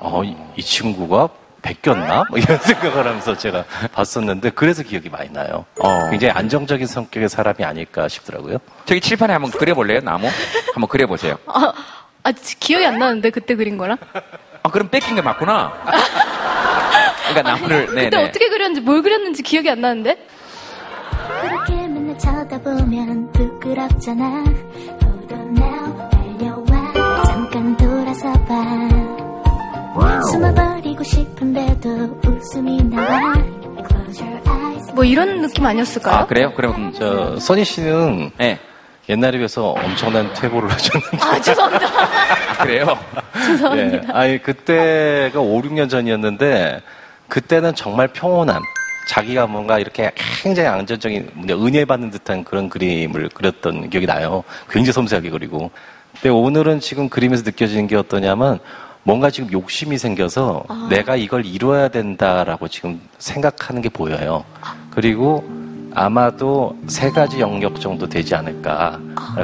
어, 이, 이 친구가 베꼈나? 뭐 이런 생각을 하면서 제가 봤었는데 그래서 기억이 많이 나요. 어. 굉장히 안정적인 성격의 사람이 아닐까 싶더라고요. 저기 칠판에 한번 그려볼래요, 나무? 한번 그려보세요. 아, 아, 지- 기억이 안 나는데, 그때 그린 거랑? 아, 그럼 뺏긴 게 맞구나. 그러니까 나무를, 네, 그때 네. 어떻게 그렸는지, 뭘 그렸는지 기억이 안 나는데? 그렇게 맨날 쳐다보면 부끄럽잖아 Hold on now 달려와 잠깐 돌아서 봐 숨어버리고 싶은데도 웃음이 나와 Close your eyes 뭐 이런 느낌 아니었을까요? 아, 그래요? 그럼 저 써니 씨는 네. 옛날에 비해서 엄청난 퇴보를 하셨는데. 아, 죄송합니다. 아, 그래요? 죄송합니다. 예. 아니 그때가 5, 6년 전이었는데 그때는 정말 평온함. 자기가 뭔가 이렇게 굉장히 안전적인 뭐냐, 은혜 받는 듯한 그런 그림을 그렸던 기억이 나요. 굉장히 섬세하게 그리고. 근데 오늘은 지금 그림에서 느껴지는 게 어떠냐면 뭔가 지금 욕심이 생겨서 아. 내가 이걸 이루어야 된다라고 지금 생각하는 게 보여요. 그리고 아마도 세 가지 영역 정도 되지 않을까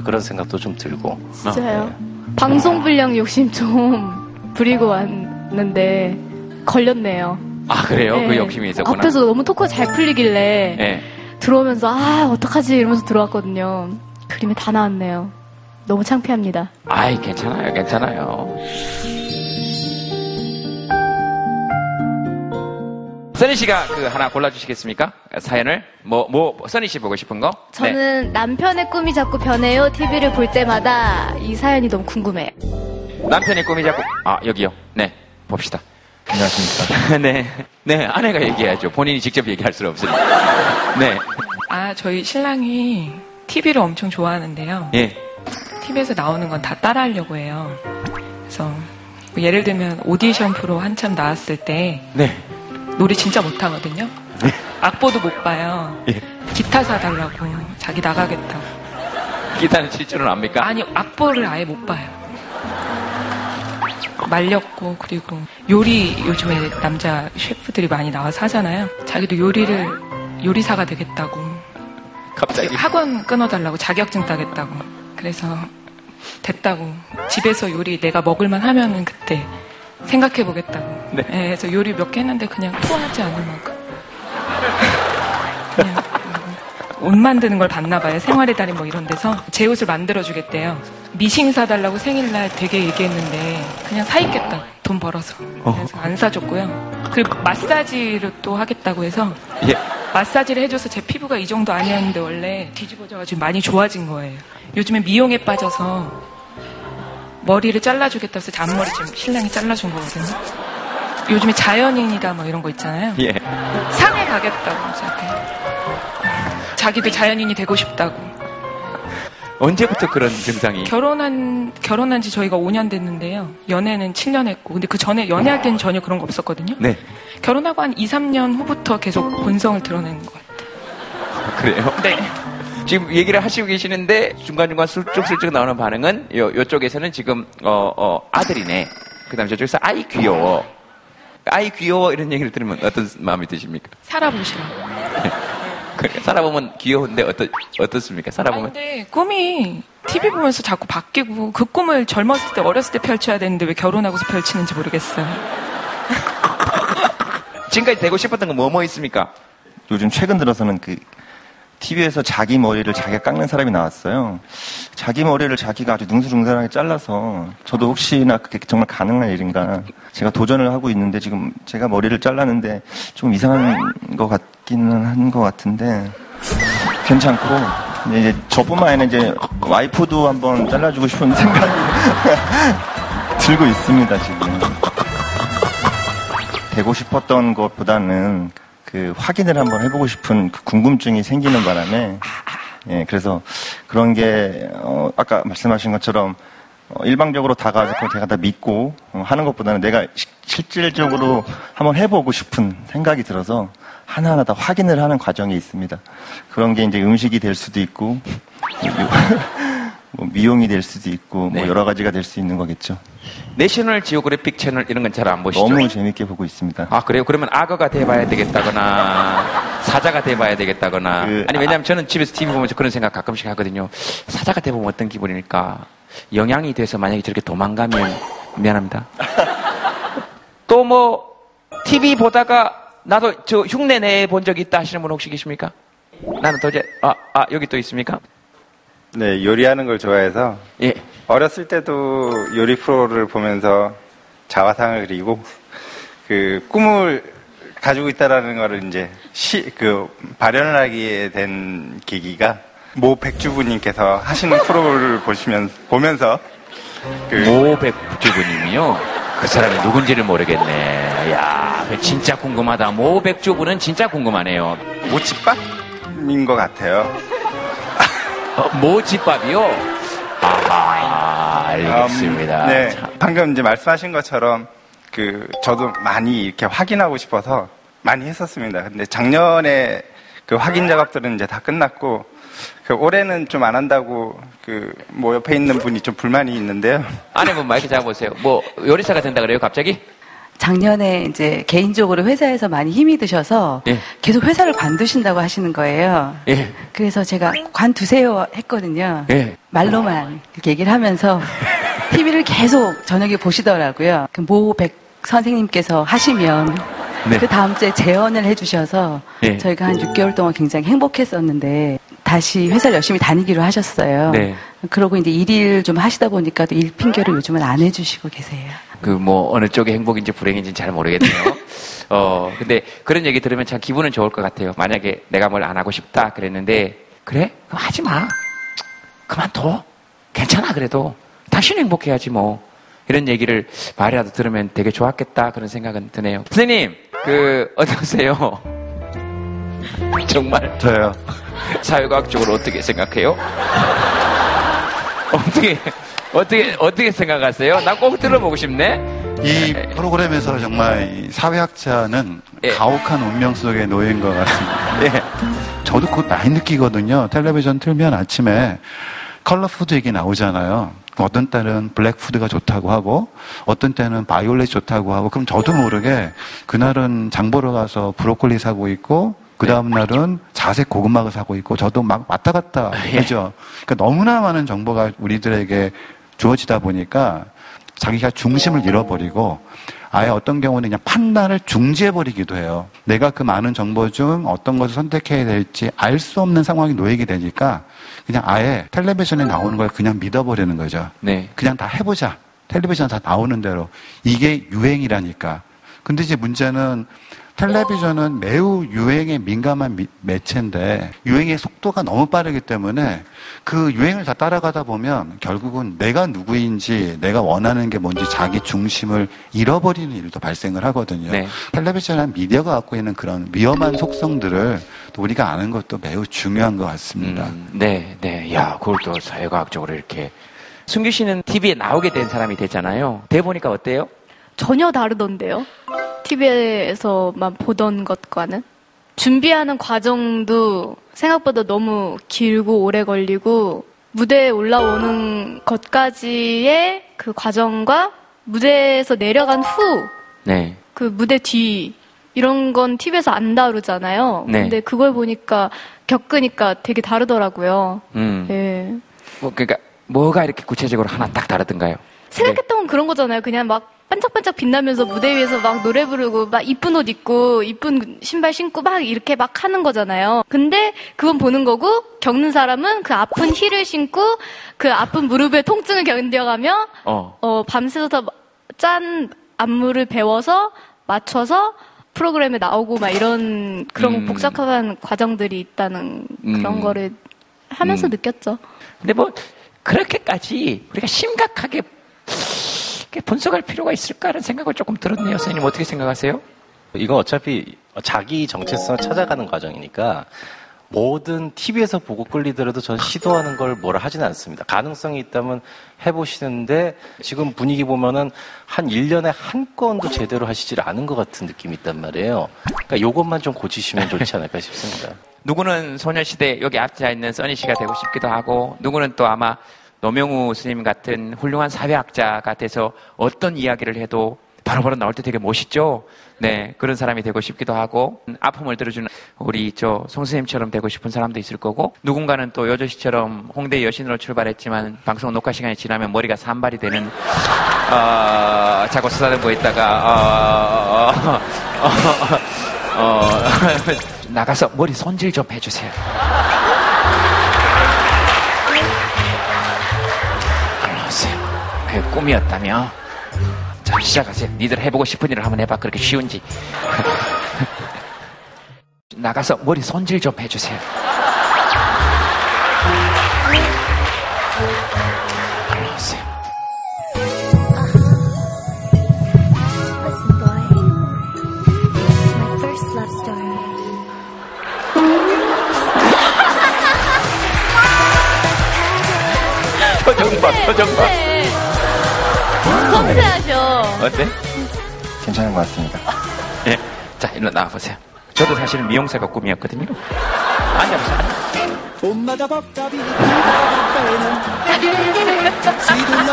그런 생각도 좀 들고. 진짜요? 방송 분량 욕심 좀 부리고 왔는데 걸렸네요. 아, 그래요? 네. 그 욕심이 있었구나. 앞에서 너무 토크가 잘 풀리길래 네. 들어오면서 아 어떡하지 이러면서 들어왔거든요. 그림이 다 나왔네요. 너무 창피합니다. 아이, 괜찮아요, 괜찮아요. 써니 씨가 그 하나 골라주시겠습니까? 사연을? 뭐, 뭐, 써니 씨 보고 싶은 거? 네. 저는 남편의 꿈이 자꾸 변해요. TV를 볼 때마다 이 사연이 너무 궁금해요. 남편의 꿈이 자꾸, 아, 여기요. 네, 봅시다. 안녕하십니까. 네. 네, 아내가 얘기해야죠. 본인이 직접 얘기할 수는 없으니까. 네. 아, 저희 신랑이 TV를 엄청 좋아하는데요. 예. TV에서 나오는 건 다 따라하려고 해요. 그래서 뭐 예를 들면 오디션 프로 한참 나왔을 때 네. 노래 진짜 못하거든요. 악보도 못 봐요. 예. 기타 사달라고 자기 나가겠다고. 기타는 칠 줄은 압니까? 아니 악보를 아예 못 봐요. 말렸고 그리고 요리 요즘에 남자 셰프들이 많이 나와서 하잖아요. 자기도 요리를 요리사가 되겠다고. 갑자기 학원 끊어달라고 자격증 따겠다고. 그래서 됐다고. 집에서 요리 내가 먹을만 하면은 그때 생각해 보겠다고. 네. 그래서 요리 몇 개 했는데 그냥 토하지 않을 만큼. 그냥 옷 만드는 걸 봤나 봐요. 생활의 달인 뭐 이런 데서 제 옷을 만들어 주겠대요. 미싱 사달라고 생일날 되게 얘기했는데 그냥 사 입겠다. 돈 벌어서. 그래서 안 사줬고요. 그리고 마사지를 또 하겠다고 해서 예. 마사지를 해줘서 제 피부가 이 정도 아니었는데 원래 뒤집어져가지고 많이 좋아진 거예요. 요즘에 미용에 빠져서 머리를 잘라주겠다 해서 제 앞머리 지금 신랑이 잘라준 거거든요. 요즘에 자연인이다 뭐 이런 거 있잖아요. 예. 산에 가겠다고 저한테. 자기도 자연인이 되고 싶다고. 언제부터 그런 증상이? 결혼한 결혼한 지 저희가 5년 됐는데요. 연애는 7년 했고 근데 그 전에 연애할 때는 전혀 그런 거 없었거든요. 네. 결혼하고 한 2, 3년 후부터 계속 본성을 드러내는 것 같아요. 그래요? 네. 지금 얘기를 하시고 계시는데 중간중간 슬쩍슬쩍 나오는 반응은 요, 요쪽에서는 지금 어, 어, 아들이네. 그 다음에 저쪽에서 아이 귀여워. 아이 귀여워 이런 얘기를 들으면 어떤 마음이 드십니까? 살아보시라고. 그러니까 살아보면 귀여운데 어떠, 어떻습니까? 아니, 살아보면 근데 꿈이 TV 보면서 자꾸 바뀌고 그 꿈을 젊었을 때 어렸을 때 펼쳐야 되는데 왜 결혼하고서 펼치는지 모르겠어요. 지금까지 되고 싶었던 건 뭐뭐 있습니까? 요즘 최근 들어서는 그 TV에서 자기 머리를 자기가 깎는 사람이 나왔어요. 자기 머리를 자기가 아주 능수능란하게 잘라서 저도 혹시나 그게 정말 가능한 일인가 제가 도전을 하고 있는데 지금 제가 머리를 잘랐는데 좀 이상한 것 같기는 한 것 같은데 괜찮고 이제 저뿐만 아니라 이제 와이프도 한번 잘라주고 싶은 생각이 들고 있습니다 지금. 되고 싶었던 것보다는 그 확인을 한번 해보고 싶은 그 궁금증이 생기는 바람에 예 그래서 그런 게 어, 아까 말씀하신 것처럼 어, 일방적으로 다가와서 제가 다 믿고 어, 하는 것보다는 내가 시- 실질적으로 한번 해보고 싶은 생각이 들어서 하나하나 다 확인을 하는 과정이 있습니다. 그런 게 이제 음식이 될 수도 있고 뭐 미용이 될 수도 있고 뭐 여러 가지가 될 수 있는 거겠죠. 내셔널 지오그래픽 채널 이런 건 잘 안 보시죠? 너무 재밌게 보고 있습니다. 아 그래요? 그러면 악어가 돼봐야 되겠다거나 사자가 돼봐야 되겠다거나 그, 아니 왜냐면 저는 집에서 TV 보면서 그런 생각 가끔씩 하거든요. 사자가 돼보면 어떤 기분일까? 영향이 돼서 만약에 저렇게 도망가면 미안합니다. 또 뭐 TV 보다가 나도 저 흉내 내 본적 있다 하시는 분 혹시 계십니까? 나는 도저히 아, 아 여기 또 있습니까? 네, 요리하는 걸 좋아해서 예. 어렸을 때도 요리 프로를 보면서 자화상을 그리고 그 꿈을 가지고 있다라는 거를 이제 시, 그, 발현을 하게 된 계기가 모 백주부님께서 하시는 프로를 보시면, 보면서 그 모 백주부님이요? 그 사람이 누군지를 모르겠네. 야, 진짜 궁금하다. 모 백주부는 진짜 궁금하네요. 모집밥인 것 같아요. 어, 모집밥이요? 아하, 알겠습니다. 음, 네. 방금 이제 말씀하신 것처럼 그 저도 많이 이렇게 확인하고 싶어서 많이 했었습니다. 근데 작년에 그 확인 작업들은 이제 다 끝났고 그 올해는 좀 안 한다고 그 뭐 옆에 있는 분이 좀 불만이 있는데요. 아내분 마이크 잡아보세요. 뭐 요리사가 된다 그래요, 갑자기? 작년에 이제 개인적으로 회사에서 많이 힘이 드셔서 예. 계속 회사를 관두신다고 하시는 거예요. 예. 그래서 제가 관두세요 했거든요. 예. 말로만 이렇게 얘기를 하면서 TV를 계속 저녁에 보시더라고요. 그 모백 선생님께서 하시면 네. 그 다음 주에 재연을 해주셔서 예. 저희가 한 6개월 동안 굉장히 행복했었는데 다시 회사를 열심히 다니기로 하셨어요. 네. 그러고 이제 일일 좀 하시다 보니까 또 일 핑계를 요즘은 안 해주시고 계세요. 그 뭐 어느 쪽이 행복인지 불행인지는 잘 모르겠네요. 어 근데 그런 얘기 들으면 참 기분은 좋을 것 같아요. 만약에 내가 뭘 안 하고 싶다 그랬는데 그래 그럼 하지 마. 그만둬. 괜찮아 그래도 당신 행복해야지 뭐 이런 얘기를 말이라도 들으면 되게 좋았겠다 그런 생각은 드네요. 선생님 그 어떠세요? 정말 저요. 사회과학적으로 어떻게 생각해요? 어떻게 어떻게 어떻게 생각하세요? 나 꼭 들어보고 싶네. 이 프로그램에서 정말 이 사회학자는 가혹한 운명 속에 놓인 것 같습니다. 예. 저도 그거 많이 느끼거든요. 텔레비전 틀면 아침에 컬러 푸드 얘기 나오잖아요. 어떤 때는 블랙 푸드가 좋다고 하고 어떤 때는 바이올렛 좋다고 하고 그럼 저도 모르게 그날은 장 보러 가서 브로콜리 사고 있고 그 다음 날은 자색 고구마를 사고 있고 저도 막 왔다 갔다 하죠. 그러니까 너무나 많은 정보가 우리들에게 주어지다 보니까 자기가 중심을 잃어버리고 아예 어떤 경우는 그냥 판단을 중지해버리기도 해요. 내가 그 많은 정보 중 어떤 것을 선택해야 될지 알 수 없는 상황이 놓이게 되니까 그냥 아예 텔레비전에 나오는 걸 그냥 믿어버리는 거죠. 네. 그냥 다 해보자. 텔레비전 다 나오는 대로. 이게 유행이라니까. 근데 이제 문제는 텔레비전은 매우 유행에 민감한 미- 매체인데 유행의 속도가 너무 빠르기 때문에 그 유행을 다 따라가다 보면 결국은 내가 누구인지 내가 원하는 게 뭔지 자기 중심을 잃어버리는 일도 발생을 하거든요. 네. 텔레비전이나 미디어가 갖고 있는 그런 위험한 속성들을 또 우리가 아는 것도 매우 중요한 것 같습니다. 네, 네. 야, 그걸 또 사회과학적으로 이렇게. 승규 씨는 TV에 나오게 된 사람이 됐잖아요. 돼 보니까 어때요? 전혀 다르던데요. TV에서만 보던 것과는. 준비하는 과정도 생각보다 너무 길고 오래 걸리고 무대에 올라오는 것까지의 그 과정과 무대에서 내려간 후 네. 그 무대 뒤 이런 건 TV에서 안 다루잖아요. 네. 근데 그걸 보니까 겪으니까 되게 다르더라고요. 음. 예. 뭐, 그러니까 뭐가 이렇게 구체적으로 하나 딱 다르던가요? 생각했던 건 그런 거잖아요. 그냥 막 반짝반짝 빛나면서 무대 위에서 막 노래 부르고 막 이쁜 옷 입고 이쁜 신발 신고 막 이렇게 막 하는 거잖아요. 근데 그건 보는 거고 겪는 사람은 그 아픈 힐을 신고 그 아픈 무릎의 통증을 견뎌가며 어. 어, 밤새서 짠 안무를 배워서 맞춰서 프로그램에 나오고 막 이런 그런 음. 복잡한 과정들이 있다는 그런 음. 거를 하면서 음. 느꼈죠. 근데 뭐, 그렇게까지 우리가 심각하게 이렇게 분석할 필요가 있을까라는 생각을 조금 들었네요. 선생님 어떻게 생각하세요? 이건 어차피 자기 정체성을 찾아가는 과정이니까 뭐든 TV에서 보고 끌리더라도 전 시도하는 걸 뭐라 하지는 않습니다. 가능성이 있다면 해보시는데 지금 분위기 보면은 한 1년에 한 건도 제대로 하시질 않은 것 같은 느낌이 있단 말이에요. 그러니까 요것만 좀 고치시면 좋지 않을까 싶습니다. 누구는 소녀시대 여기 앞에 있는 써니 씨가 되고 싶기도 하고 누구는 또 아마 노명우 스님 같은 훌륭한 사회학자가 돼서 어떤 이야기를 해도 바로바로 나올 때 되게 멋있죠. 네 그런 사람이 되고 싶기도 하고 아픔을 들어주는 우리 저 송스님처럼 되고 싶은 사람도 있을 거고 누군가는 또 여조씨처럼 홍대 여신으로 출발했지만 방송 녹화 시간이 지나면 머리가 산발이 되는 어, 자꾸 쓰다듬고 있다가 어, 어, 어, 어, 나가서 머리 손질 좀 해주세요. 그게 꿈이었다며? 자, 시작하세요. 니들 해보고 싶은 일을 한번 해봐. 그렇게 쉬운지. 나가서 머리 손질 좀 해주세요. Story. 표정 봐, 표정 봐. 섬세하셔. 어때? 괜찮은 것 같습니다. 예. 자, 일로 나와보세요. 저도 사실은 미용사가 꿈이었거든요. 앉아보세요.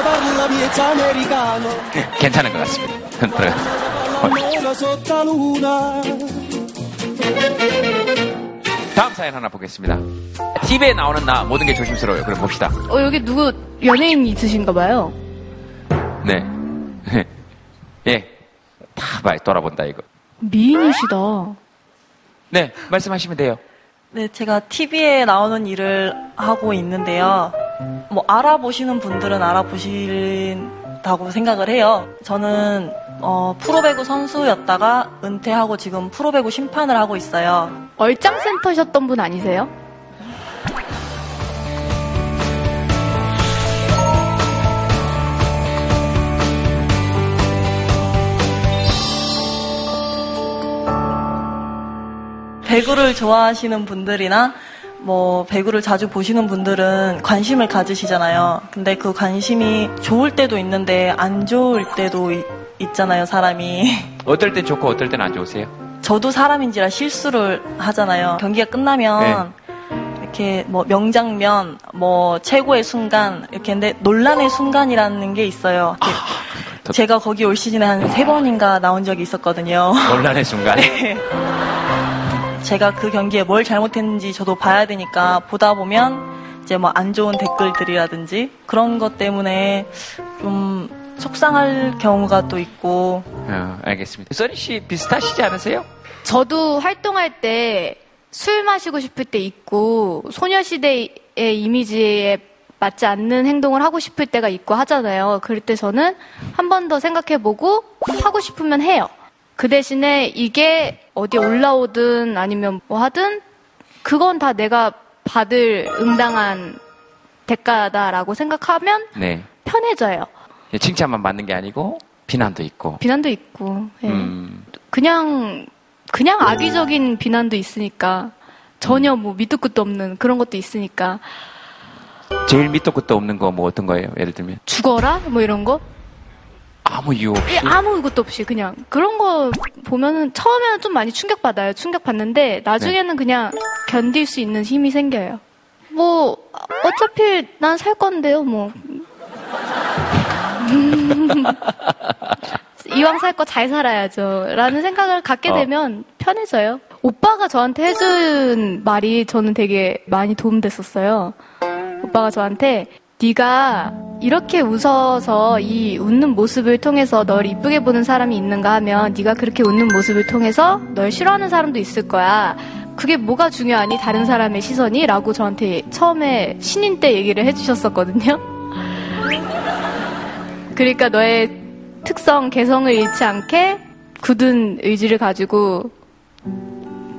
Parla piezza americano 괜찮은 것 같습니다. luna 다음 사연 하나 보겠습니다. TV에 나오는 나 모든 게 조심스러워요. 그럼 봅시다. 어, 여기 누구 연예인 있으신가 봐요. 네. 예. 다 봐, 돌아본다, 이거. 미인이시다. 네, 말씀하시면 돼요. 네, 제가 TV에 나오는 일을 하고 있는데요. 뭐 알아보시는 분들은 알아보신다고 생각을 해요. 저는 어, 프로배구 선수였다가 은퇴하고 지금 프로배구 심판을 하고 있어요. 얼짱센터셨던 분 아니세요? 배구를 좋아하시는 분들이나 뭐 배구를 자주 보시는 분들은 관심을 가지시잖아요. 근데 그 관심이 좋을 때도 있는데 안 좋을 때도 이- 있잖아요, 사람이. 어떨 땐 좋고 어떨 땐 안 좋으세요? 저도 사람인지라 실수를 하잖아요. 경기가 끝나면 이렇게 뭐 명장면, 뭐 최고의 순간 이렇게 근데 논란의 순간이라는 게 있어요. 이렇게 제가 거기 올 시즌에 한 세 번인가 나온 적이 있었거든요. 논란의 순간. 네. 제가 그 경기에 뭘 잘못했는지 저도 봐야 되니까 보다 보면 이제 뭐 안 좋은 댓글들이라든지 그런 것 때문에 좀 속상할 경우가 또 있고 어, 알겠습니다. 써니 씨 비슷하시지 않으세요? 저도 활동할 때 술 마시고 싶을 때 있고 소녀시대의 이미지에 맞지 않는 행동을 하고 싶을 때가 있고 하잖아요. 그럴 때 저는 한 번 더 생각해보고 하고 싶으면 해요. 그 대신에 이게 어디 올라오든 아니면 뭐 하든 그건 다 내가 받을 응당한 대가다라고 생각하면 네. 편해져요. 예, 칭찬만 받는 게 아니고 비난도 있고. 비난도 있고 예. 음, 그냥 그냥 악의적인 비난도 있으니까 전혀 뭐 밑도 끝도 없는 그런 것도 있으니까 제일 밑도 끝도 없는 거 뭐 어떤 거예요? 예를 들면 죽어라 뭐 이런 거 아무 이유 없이. 예, 아무 것도 없이 그냥 그런 거 보면은 처음에는 좀 많이 충격 받아요. 충격 받는데 나중에는 그냥 견딜 수 있는 힘이 생겨요. 뭐 어차피 난 살 건데요, 뭐. 이왕 살 거 잘 살아야죠. 라는 생각을 갖게 어. 되면 편해져요. 오빠가 저한테 해준 말이 저는 되게 많이 도움됐었어요. 오빠가 저한테 네가 이렇게 웃어서 이 웃는 모습을 통해서 널 이쁘게 보는 사람이 있는가 하면 네가 그렇게 웃는 모습을 통해서 널 싫어하는 사람도 있을 거야. 그게 뭐가 중요하니 다른 사람의 시선이? 라고 저한테 처음에 신인 때 얘기를 해주셨었거든요. 그러니까 너의 특성, 개성을 잃지 않게 굳은 의지를 가지고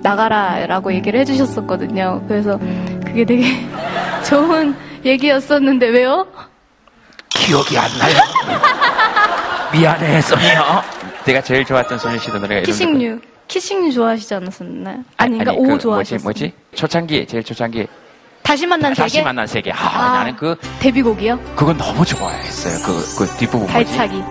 나가라 라고 얘기를 해주셨었거든요. 그래서 그게 되게 좋은 얘기였었는데 왜요? 기억이 안 나요. 미안해, 써니요. 제가 제일 좋아했던 소녀 시대 노래가 이런 키싱류. 키싱류 좋아하시지 않았었나요? 아니, 그러니까 아니, 오그 뭐지, 좋아하셨어요. 뭐지? 초창기, 제일 초창기. 다시 만난 세계? 다시 만난 세계. 아, 아. 나는 그, 데뷔곡이요? 그건 너무 좋아했어요. 그, 그 뒷부분 뭐지? 발차기.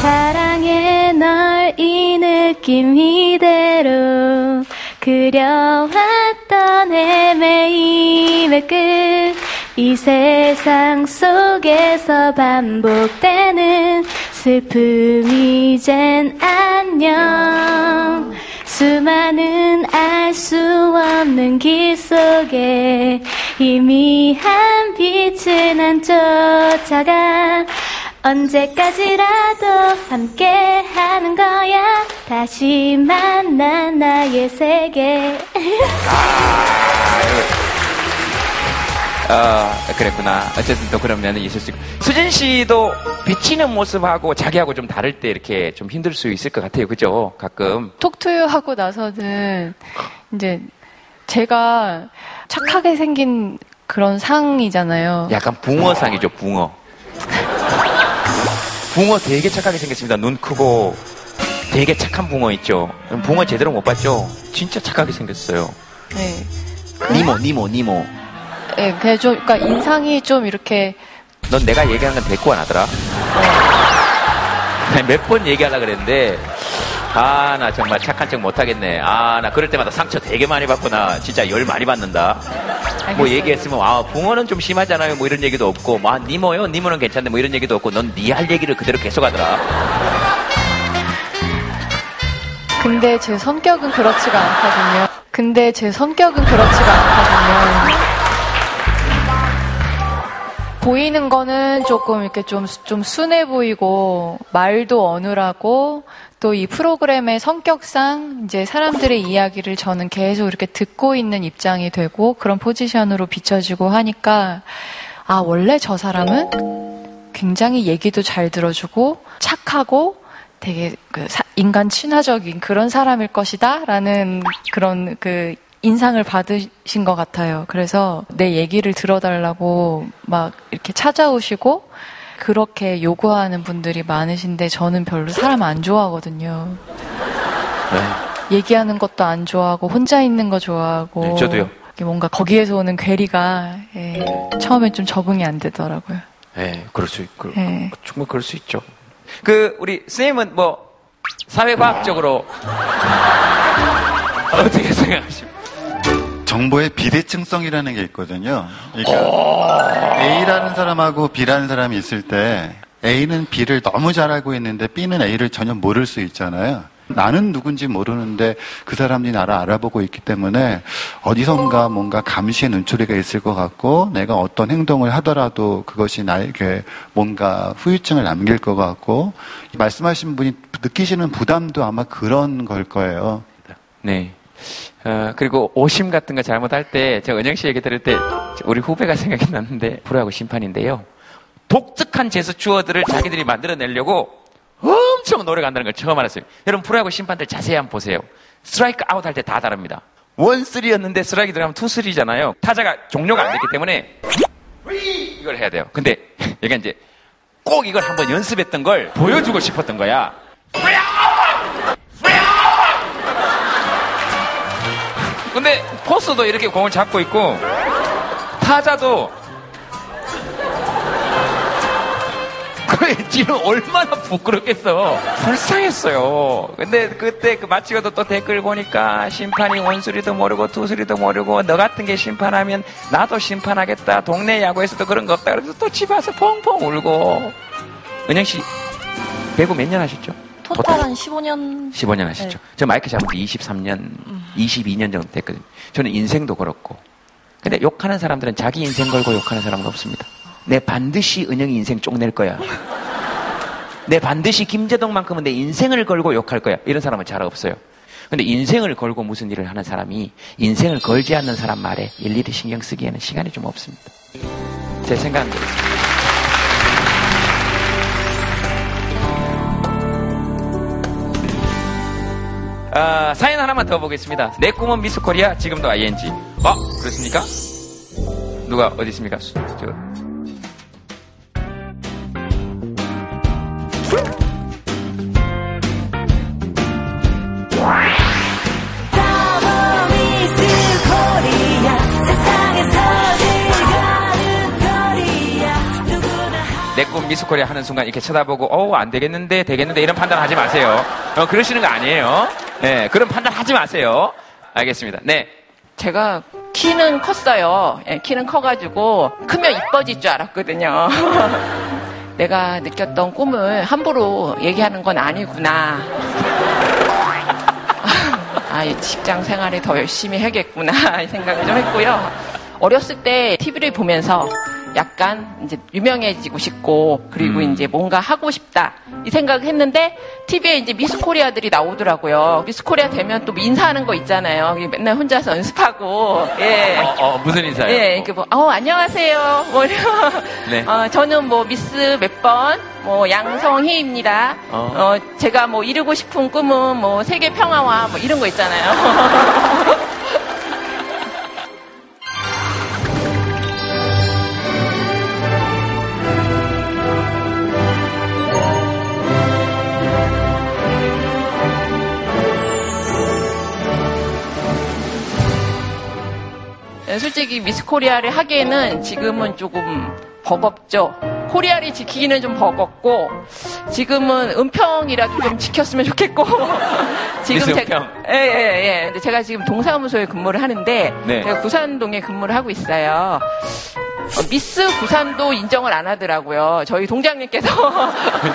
사랑해 널 이 느낌 이대로 그려왔던 헤매임의 끝. 이 세상 속에서 반복되는 슬픔 이젠 안녕. 수많은 알 수 없는 길 속에 희미한 빛을 난 쫓아가 언제까지라도 함께 하는 거야 다시 만난 나의 세계 어, 그랬구나. 어쨌든 또 그런 면은 있을 수 있고. 수진 씨도 비치는 모습하고 자기하고 좀 다를 때 이렇게 좀 힘들 수 있을 것 같아요. 그죠? 가끔. 톡투유 하고 나서는 이제 제가 착하게 생긴 그런 상이잖아요. 약간 붕어상이죠, 붕어. 붕어 되게 착하게 생겼습니다. 눈 크고 되게 착한 붕어 있죠. 붕어 제대로 못 봤죠? 진짜 착하게 생겼어요. 네. 니모, 니모, 니모. 네, 그냥 좀, 그러니까 인상이 좀 이렇게 넌 내가 얘기하는 건 대꾸 안 하더라? 몇번 얘기하려고 그랬는데, 아, 나 정말 착한 척 못하겠네. 아, 나 그럴 때마다 상처 되게 많이 받구나. 진짜 열 많이 받는다. 뭐 얘기했으면, 아, 붕어는 좀 심하잖아요. 뭐 이런 얘기도 없고, 뭐, 아, 니모요? 니모는 괜찮네. 뭐 이런 얘기도 없고, 넌 니 할 얘기를 그대로 계속 하더라. 근데 제 성격은 그렇지가 않거든요. 근데 제 성격은 그렇지가 않거든요. 보이는 거는 조금 이렇게 좀, 좀 순해 보이고, 말도 어눌하고, 또 이 프로그램의 성격상 이제 사람들의 이야기를 저는 계속 이렇게 듣고 있는 입장이 되고, 그런 포지션으로 비춰지고 하니까, 아, 원래 저 사람은 굉장히 얘기도 잘 들어주고, 착하고, 되게 그 사- 인간 친화적인 그런 사람일 것이다 라는 그런 그 인상을 받으신 것 같아요. 그래서 내 얘기를 들어달라고 막 이렇게 찾아오시고 그렇게 요구하는 분들이 많으신데 저는 별로 사람 안 좋아하거든요. 얘기하는 것도 안 좋아하고 혼자 있는 거 좋아하고 네, 저도요. 뭔가 거기에서 오는 괴리가 예, 처음엔 좀 적응이 안 되더라고요. 예, 그럴 수 있고, 예. 충분히 그럴 수 있죠. 그, 우리, 선생님은 뭐, 사회과학적으로, 어떻게 생각하십니까? 정보의 비대칭성이라는 게 있거든요. 그러니까 A라는 사람하고 B라는 사람이 있을 때 A는 B를 너무 잘 알고 있는데 B는 A를 전혀 모를 수 있잖아요. 나는 누군지 모르는데 그 사람이 나를 알아보고 있기 때문에 어디선가 뭔가 감시의 눈초리가 있을 것 같고 내가 어떤 행동을 하더라도 그것이 나에게 뭔가 후유증을 남길 것 같고 말씀하신 분이 느끼시는 부담도 아마 그런 걸 거예요. 네. 어, 그리고 오심 같은 거 잘못할 때, 제가 은영 씨 얘기 들을 때, 우리 후배가 생각이 났는데, 프로야구 심판인데요. 독특한 제스처들을 자기들이 만들어내려고 엄청 노력한다는 걸 처음 알았어요. 여러분, 프로야구 심판들 자세히 한번 보세요. 스트라이크 아웃 할 때 다 다릅니다. one, three였는데 스트라이크 들어가면 two, three잖아요. 타자가 종료가 안 됐기 때문에 이걸 해야 돼요. 근데 얘가 이제 꼭 이걸 한번 연습했던 걸 보여주고 싶었던 거야. 근데 포스도 이렇게 공을 잡고 있고 타자도 그 지금 얼마나 부끄럽겠어. 불쌍했어요. 근데 그때 그 마치고도 또 댓글 보니까 심판이 원수리도 모르고 투수리도 모르고 너 같은 게 심판하면 나도 심판하겠다. 동네 야구에서도 그런 거 없다. 그래서 또 집 와서 펑펑 울고. 은영 씨 배구 몇 년 하셨죠? 토탈 한 15년. 15년 하셨죠. 저 마이크 잡은 지 23년, 22년 정도 됐거든요. 저는 인생도 걸었고. 근데 욕하는 사람들은 자기 인생 걸고 욕하는 사람은 없습니다. 내 반드시 은영이 인생 쪽낼 거야. 내 반드시 김재동만큼은 내 인생을 걸고 욕할 거야. 이런 사람은 잘 없어요. 근데 인생을 걸고 무슨 일을 하는 사람이 인생을 걸지 않는 사람 말에 일일이 신경 쓰기에는 시간이 좀 없습니다. 제 생각은 그렇습니다. 아, 사연 하나만 더 보겠습니다. 내 꿈은 미스 코리아, 지금도 ING. 어, 그렇습니까? 누가 어디 있습니까? 수- 저, 미스 코리아 세상에서 제일 가는 거리야 누구나 내꿈 미스 코리아 하는 순간 이렇게 쳐다보고, 어우, 안 되겠는데, 되겠는데, 이런 판단 하지 마세요. 어, 그러시는 거 아니에요. 네, 그런 판단 하지 마세요. 알겠습니다. 네. 제가 키는 컸어요. 예, 키는 커가지고 크면 이뻐질 줄 알았거든요. 내가 느꼈던 꿈을 함부로 얘기하는 건 아니구나. 아, 이 직장 생활에 더 열심히 해야겠구나 이 생각을 좀 했고요. 어렸을 때 TV를 보면서 약간 이제 유명해지고 싶고 그리고 음. 이제 뭔가 하고 싶다 이 생각을 했는데 TV에 이제 미스 코리아들이 나오더라고요. 미스 코리아 되면 또 인사하는 거 있잖아요. 맨날 혼자서 연습하고 예. 어, 어, 무슨 인사요? 예, 이렇게 뭐, 어, 안녕하세요. 뭐. 네. 어, 저는 뭐, 미스 몇 번, 뭐, 양성희입니다. 어. 어, 제가 뭐, 이루고 싶은 꿈은 뭐, 세계 평화와 뭐, 이런 거 있잖아요. 솔직히 미스 코리아를 하기에는 지금은 조금 버겁죠. 코리아를 지키기는 좀 버겁고 지금은 은평이라도 좀 지켰으면 좋겠고 미스 제가 은평. 예예예. 예, 근데 제가 지금 동사무소에 근무를 하는데 네. 제가 구산동에 근무를 하고 있어요. 어, 미스 구산도 인정을 안 하더라고요. 저희 동장님께서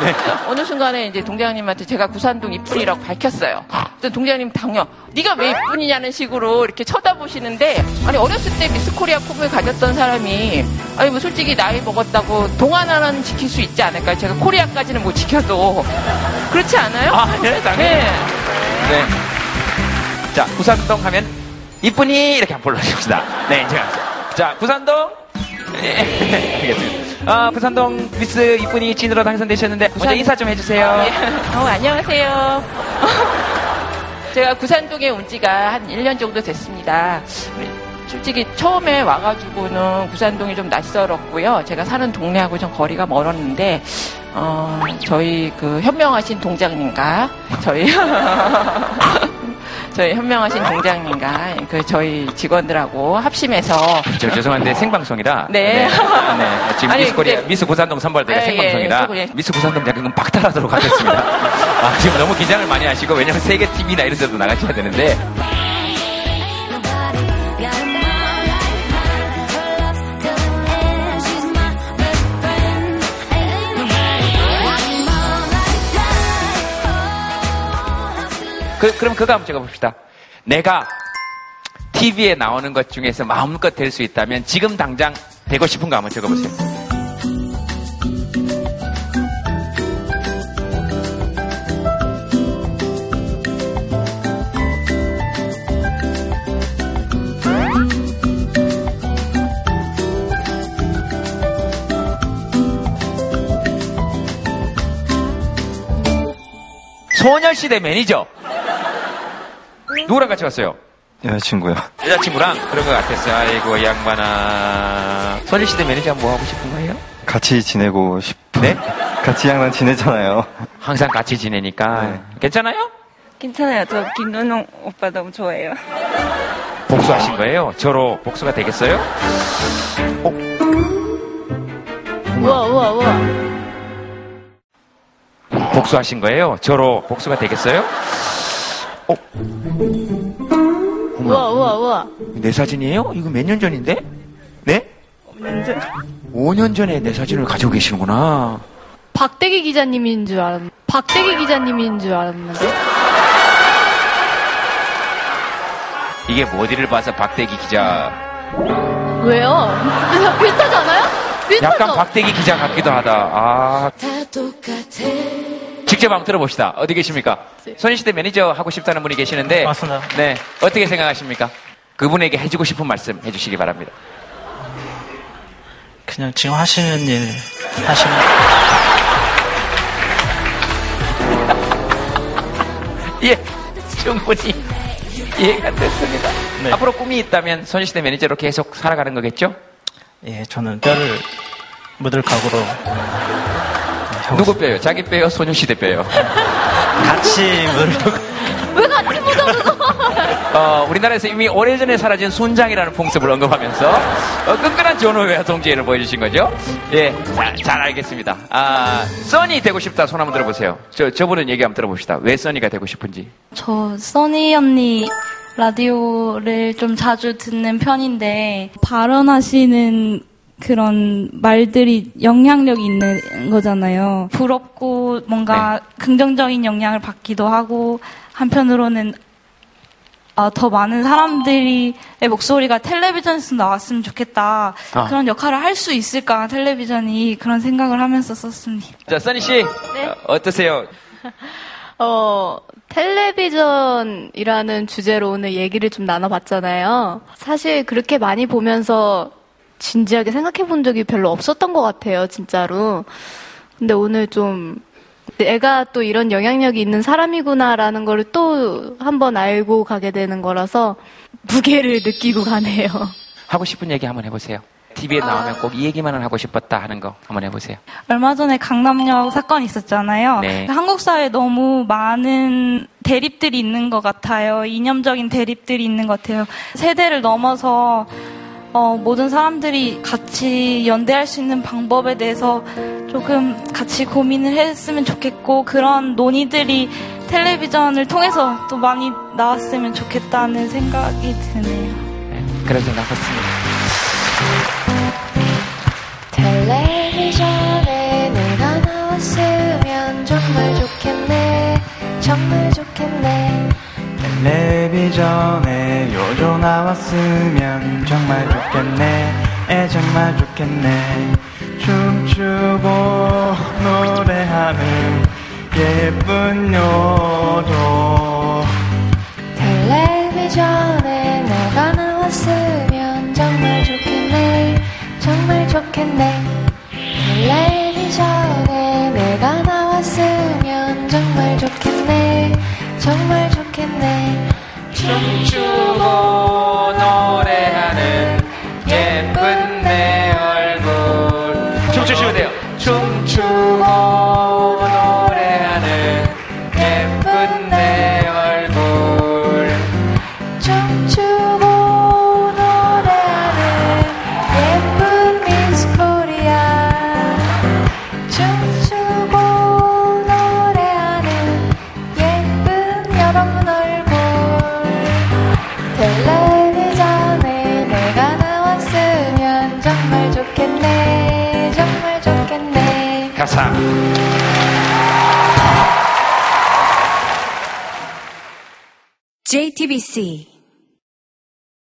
네. 어느 순간에 이제 동장님한테 제가 구산동 이쁜이라고 밝혔어요. 그래서 동장님 당연 네가 왜 이쁜이냐는 식으로 이렇게 쳐다보시는데 아니 어렸을 때 미스 코리아 컵을 가졌던 사람이 아니 뭐 솔직히 나이 먹었다고 동안 하나는 지킬 수 있지 않을까요? 제가 코리아까지는 못 지켜도 그렇지 않아요? 아, 네, 당연히. 네. 네. 자, 구산동 하면 이쁜이 이렇게 한번 불러줍시다. 네, 이제. 자, 구산동. 네, 알겠습니다. 아, 구산동 미스 이쁜이 찐으로 당선되셨는데 먼저 인사 좀 해주세요. 어, 안녕하세요. 제가 구산동에 온 지가 한 1년 정도 됐습니다. 솔직히 처음에 와가지고는 구산동이 좀 낯설었고요. 제가 사는 동네하고 좀 거리가 멀었는데, 어, 저희 그 현명하신 동장님과 저희 저희 현명하신 동장님과 그 저희 직원들하고 합심해서 저 죄송한데 생방송이라. 네. 네, 지금 아니, 미스 코리아, 근데- 미스 구산동 선발대가 예, 생방송이라 예, 조금, 예. 미스 구산동 약간 박탈하도록 하겠습니다. 아, 지금 너무 긴장을 많이 하시고 왜냐면 세계 TV나 이런 데도 나가셔야 되는데 그, 그럼 그거 한번 적어봅시다. 내가 TV에 나오는 것 중에서 마음껏 될 수 있다면 지금 당장 되고 싶은 거 한번 적어보세요. 소녀시대 매니저. 누구랑 같이 왔어요? 여자친구요. 여자친구랑 그런 것 같았어요. 아이고, 이 양반아. 소녀시대 매니저 뭐 하고 싶은 거예요? 같이 지내고 싶어. 네? 같이 항상 지내잖아요. 항상 같이 지내니까. 괜찮아요? 괜찮아요. 저 김제동 오빠 너무 좋아해요. 복수하신 거예요? 저로 복수가 되겠어요? 우와, 우와, 우와. 복수하신 거예요? 저로 복수가 되겠어요? 우와, 우와, 우와. 내 사진이에요? 이거 몇 년 전인데? 네? 5년 전에 내 사진을 가지고 계시는구나. 박대기 기자님인 줄 알았는데. 박대기 기자님인 줄 알았는데. 이게 뭐 어디를 봐서 박대기 기자. 왜요? 비슷하지 않아요? 비슷하죠? 약간 박대기 기자 같기도 하다. 아. 직접 한번 들어봅시다. 어디 계십니까? 소녀시대 매니저 하고 싶다는 분이 계시는데. 맞습니다. 네. 어떻게 생각하십니까? 그분에게 해주고 싶은 말씀 해주시기 바랍니다. 그냥 지금 하시는 일 하시면 예. 충분히 이해가 됐습니다. 네. 앞으로 꿈이 있다면 소녀시대 매니저로 계속 살아가는 거겠죠? 예, 저는 뼈를 묻을 각오로 누구 빼요? 자기 빼요? 소녀시대 빼요? 같이 묻을 왜 같이 묻어서 어, 우리나라에서 이미 오래전에 사라진 순장이라는 풍습을 언급하면서 어, 끈끈한 전후회와 동지애를 보여주신 거죠. 예, 자, 잘 알겠습니다. 아, 써니 되고 싶다 손 한번 들어보세요. 저, 저분은 얘기 한번 들어봅시다. 왜 써니가 되고 싶은지. 저 써니 언니 라디오를 좀 자주 듣는 편인데 발언하시는 그런 말들이 영향력이 있는 거잖아요. 부럽고 뭔가 긍정적인 영향을 받기도 하고 한편으로는 아, 더 많은 사람들의 목소리가 텔레비전에서 나왔으면 좋겠다. 아. 그런 역할을 할 수 있을까, 텔레비전이. 그런 생각을 하면서 썼습니다. 자, 써니 씨. 네. 어, 어떠세요? 어, 텔레비전이라는 주제로 오늘 얘기를 좀 나눠봤잖아요. 사실 그렇게 많이 보면서 진지하게 생각해 본 적이 별로 없었던 것 같아요, 진짜로. 근데 오늘 좀 내가 또 이런 영향력이 있는 사람이구나라는 걸또 한번 알고 가게 되는 거라서 무게를 느끼고 가네요. 하고 싶은 얘기 한번 해보세요. TV에 나오면 꼭이 얘기만은 하고 싶었다 하는 거 한번 해보세요. 얼마 전에 강남역 사건이 있었잖아요. 네. 한국 사회에 너무 많은 대립들이 있는 것 같아요. 이념적인 대립들이 있는 것 같아요. 세대를 넘어서 어, 모든 사람들이 같이 연대할 수 있는 방법에 대해서 조금 같이 고민을 했으면 좋겠고 그런 논의들이 텔레비전을 통해서 또 많이 나왔으면 좋겠다는 생각이 드네요. 그런 생각 했습니다. 텔레비전에 내가 나왔으면 정말 좋겠네 정말 좋겠네 텔 레비전에 요조 나왔으면 정말 좋겠네. 에 정말 좋겠네. 춤추고 노래하는 예쁜 요조. 텔레비전에 내가 나왔으면 정말 좋겠네. 정말 좋겠네. 텔레비전에 내가 나왔으면 정말 좋겠네. 정말 좋겠네 춤추고 노래 JTBC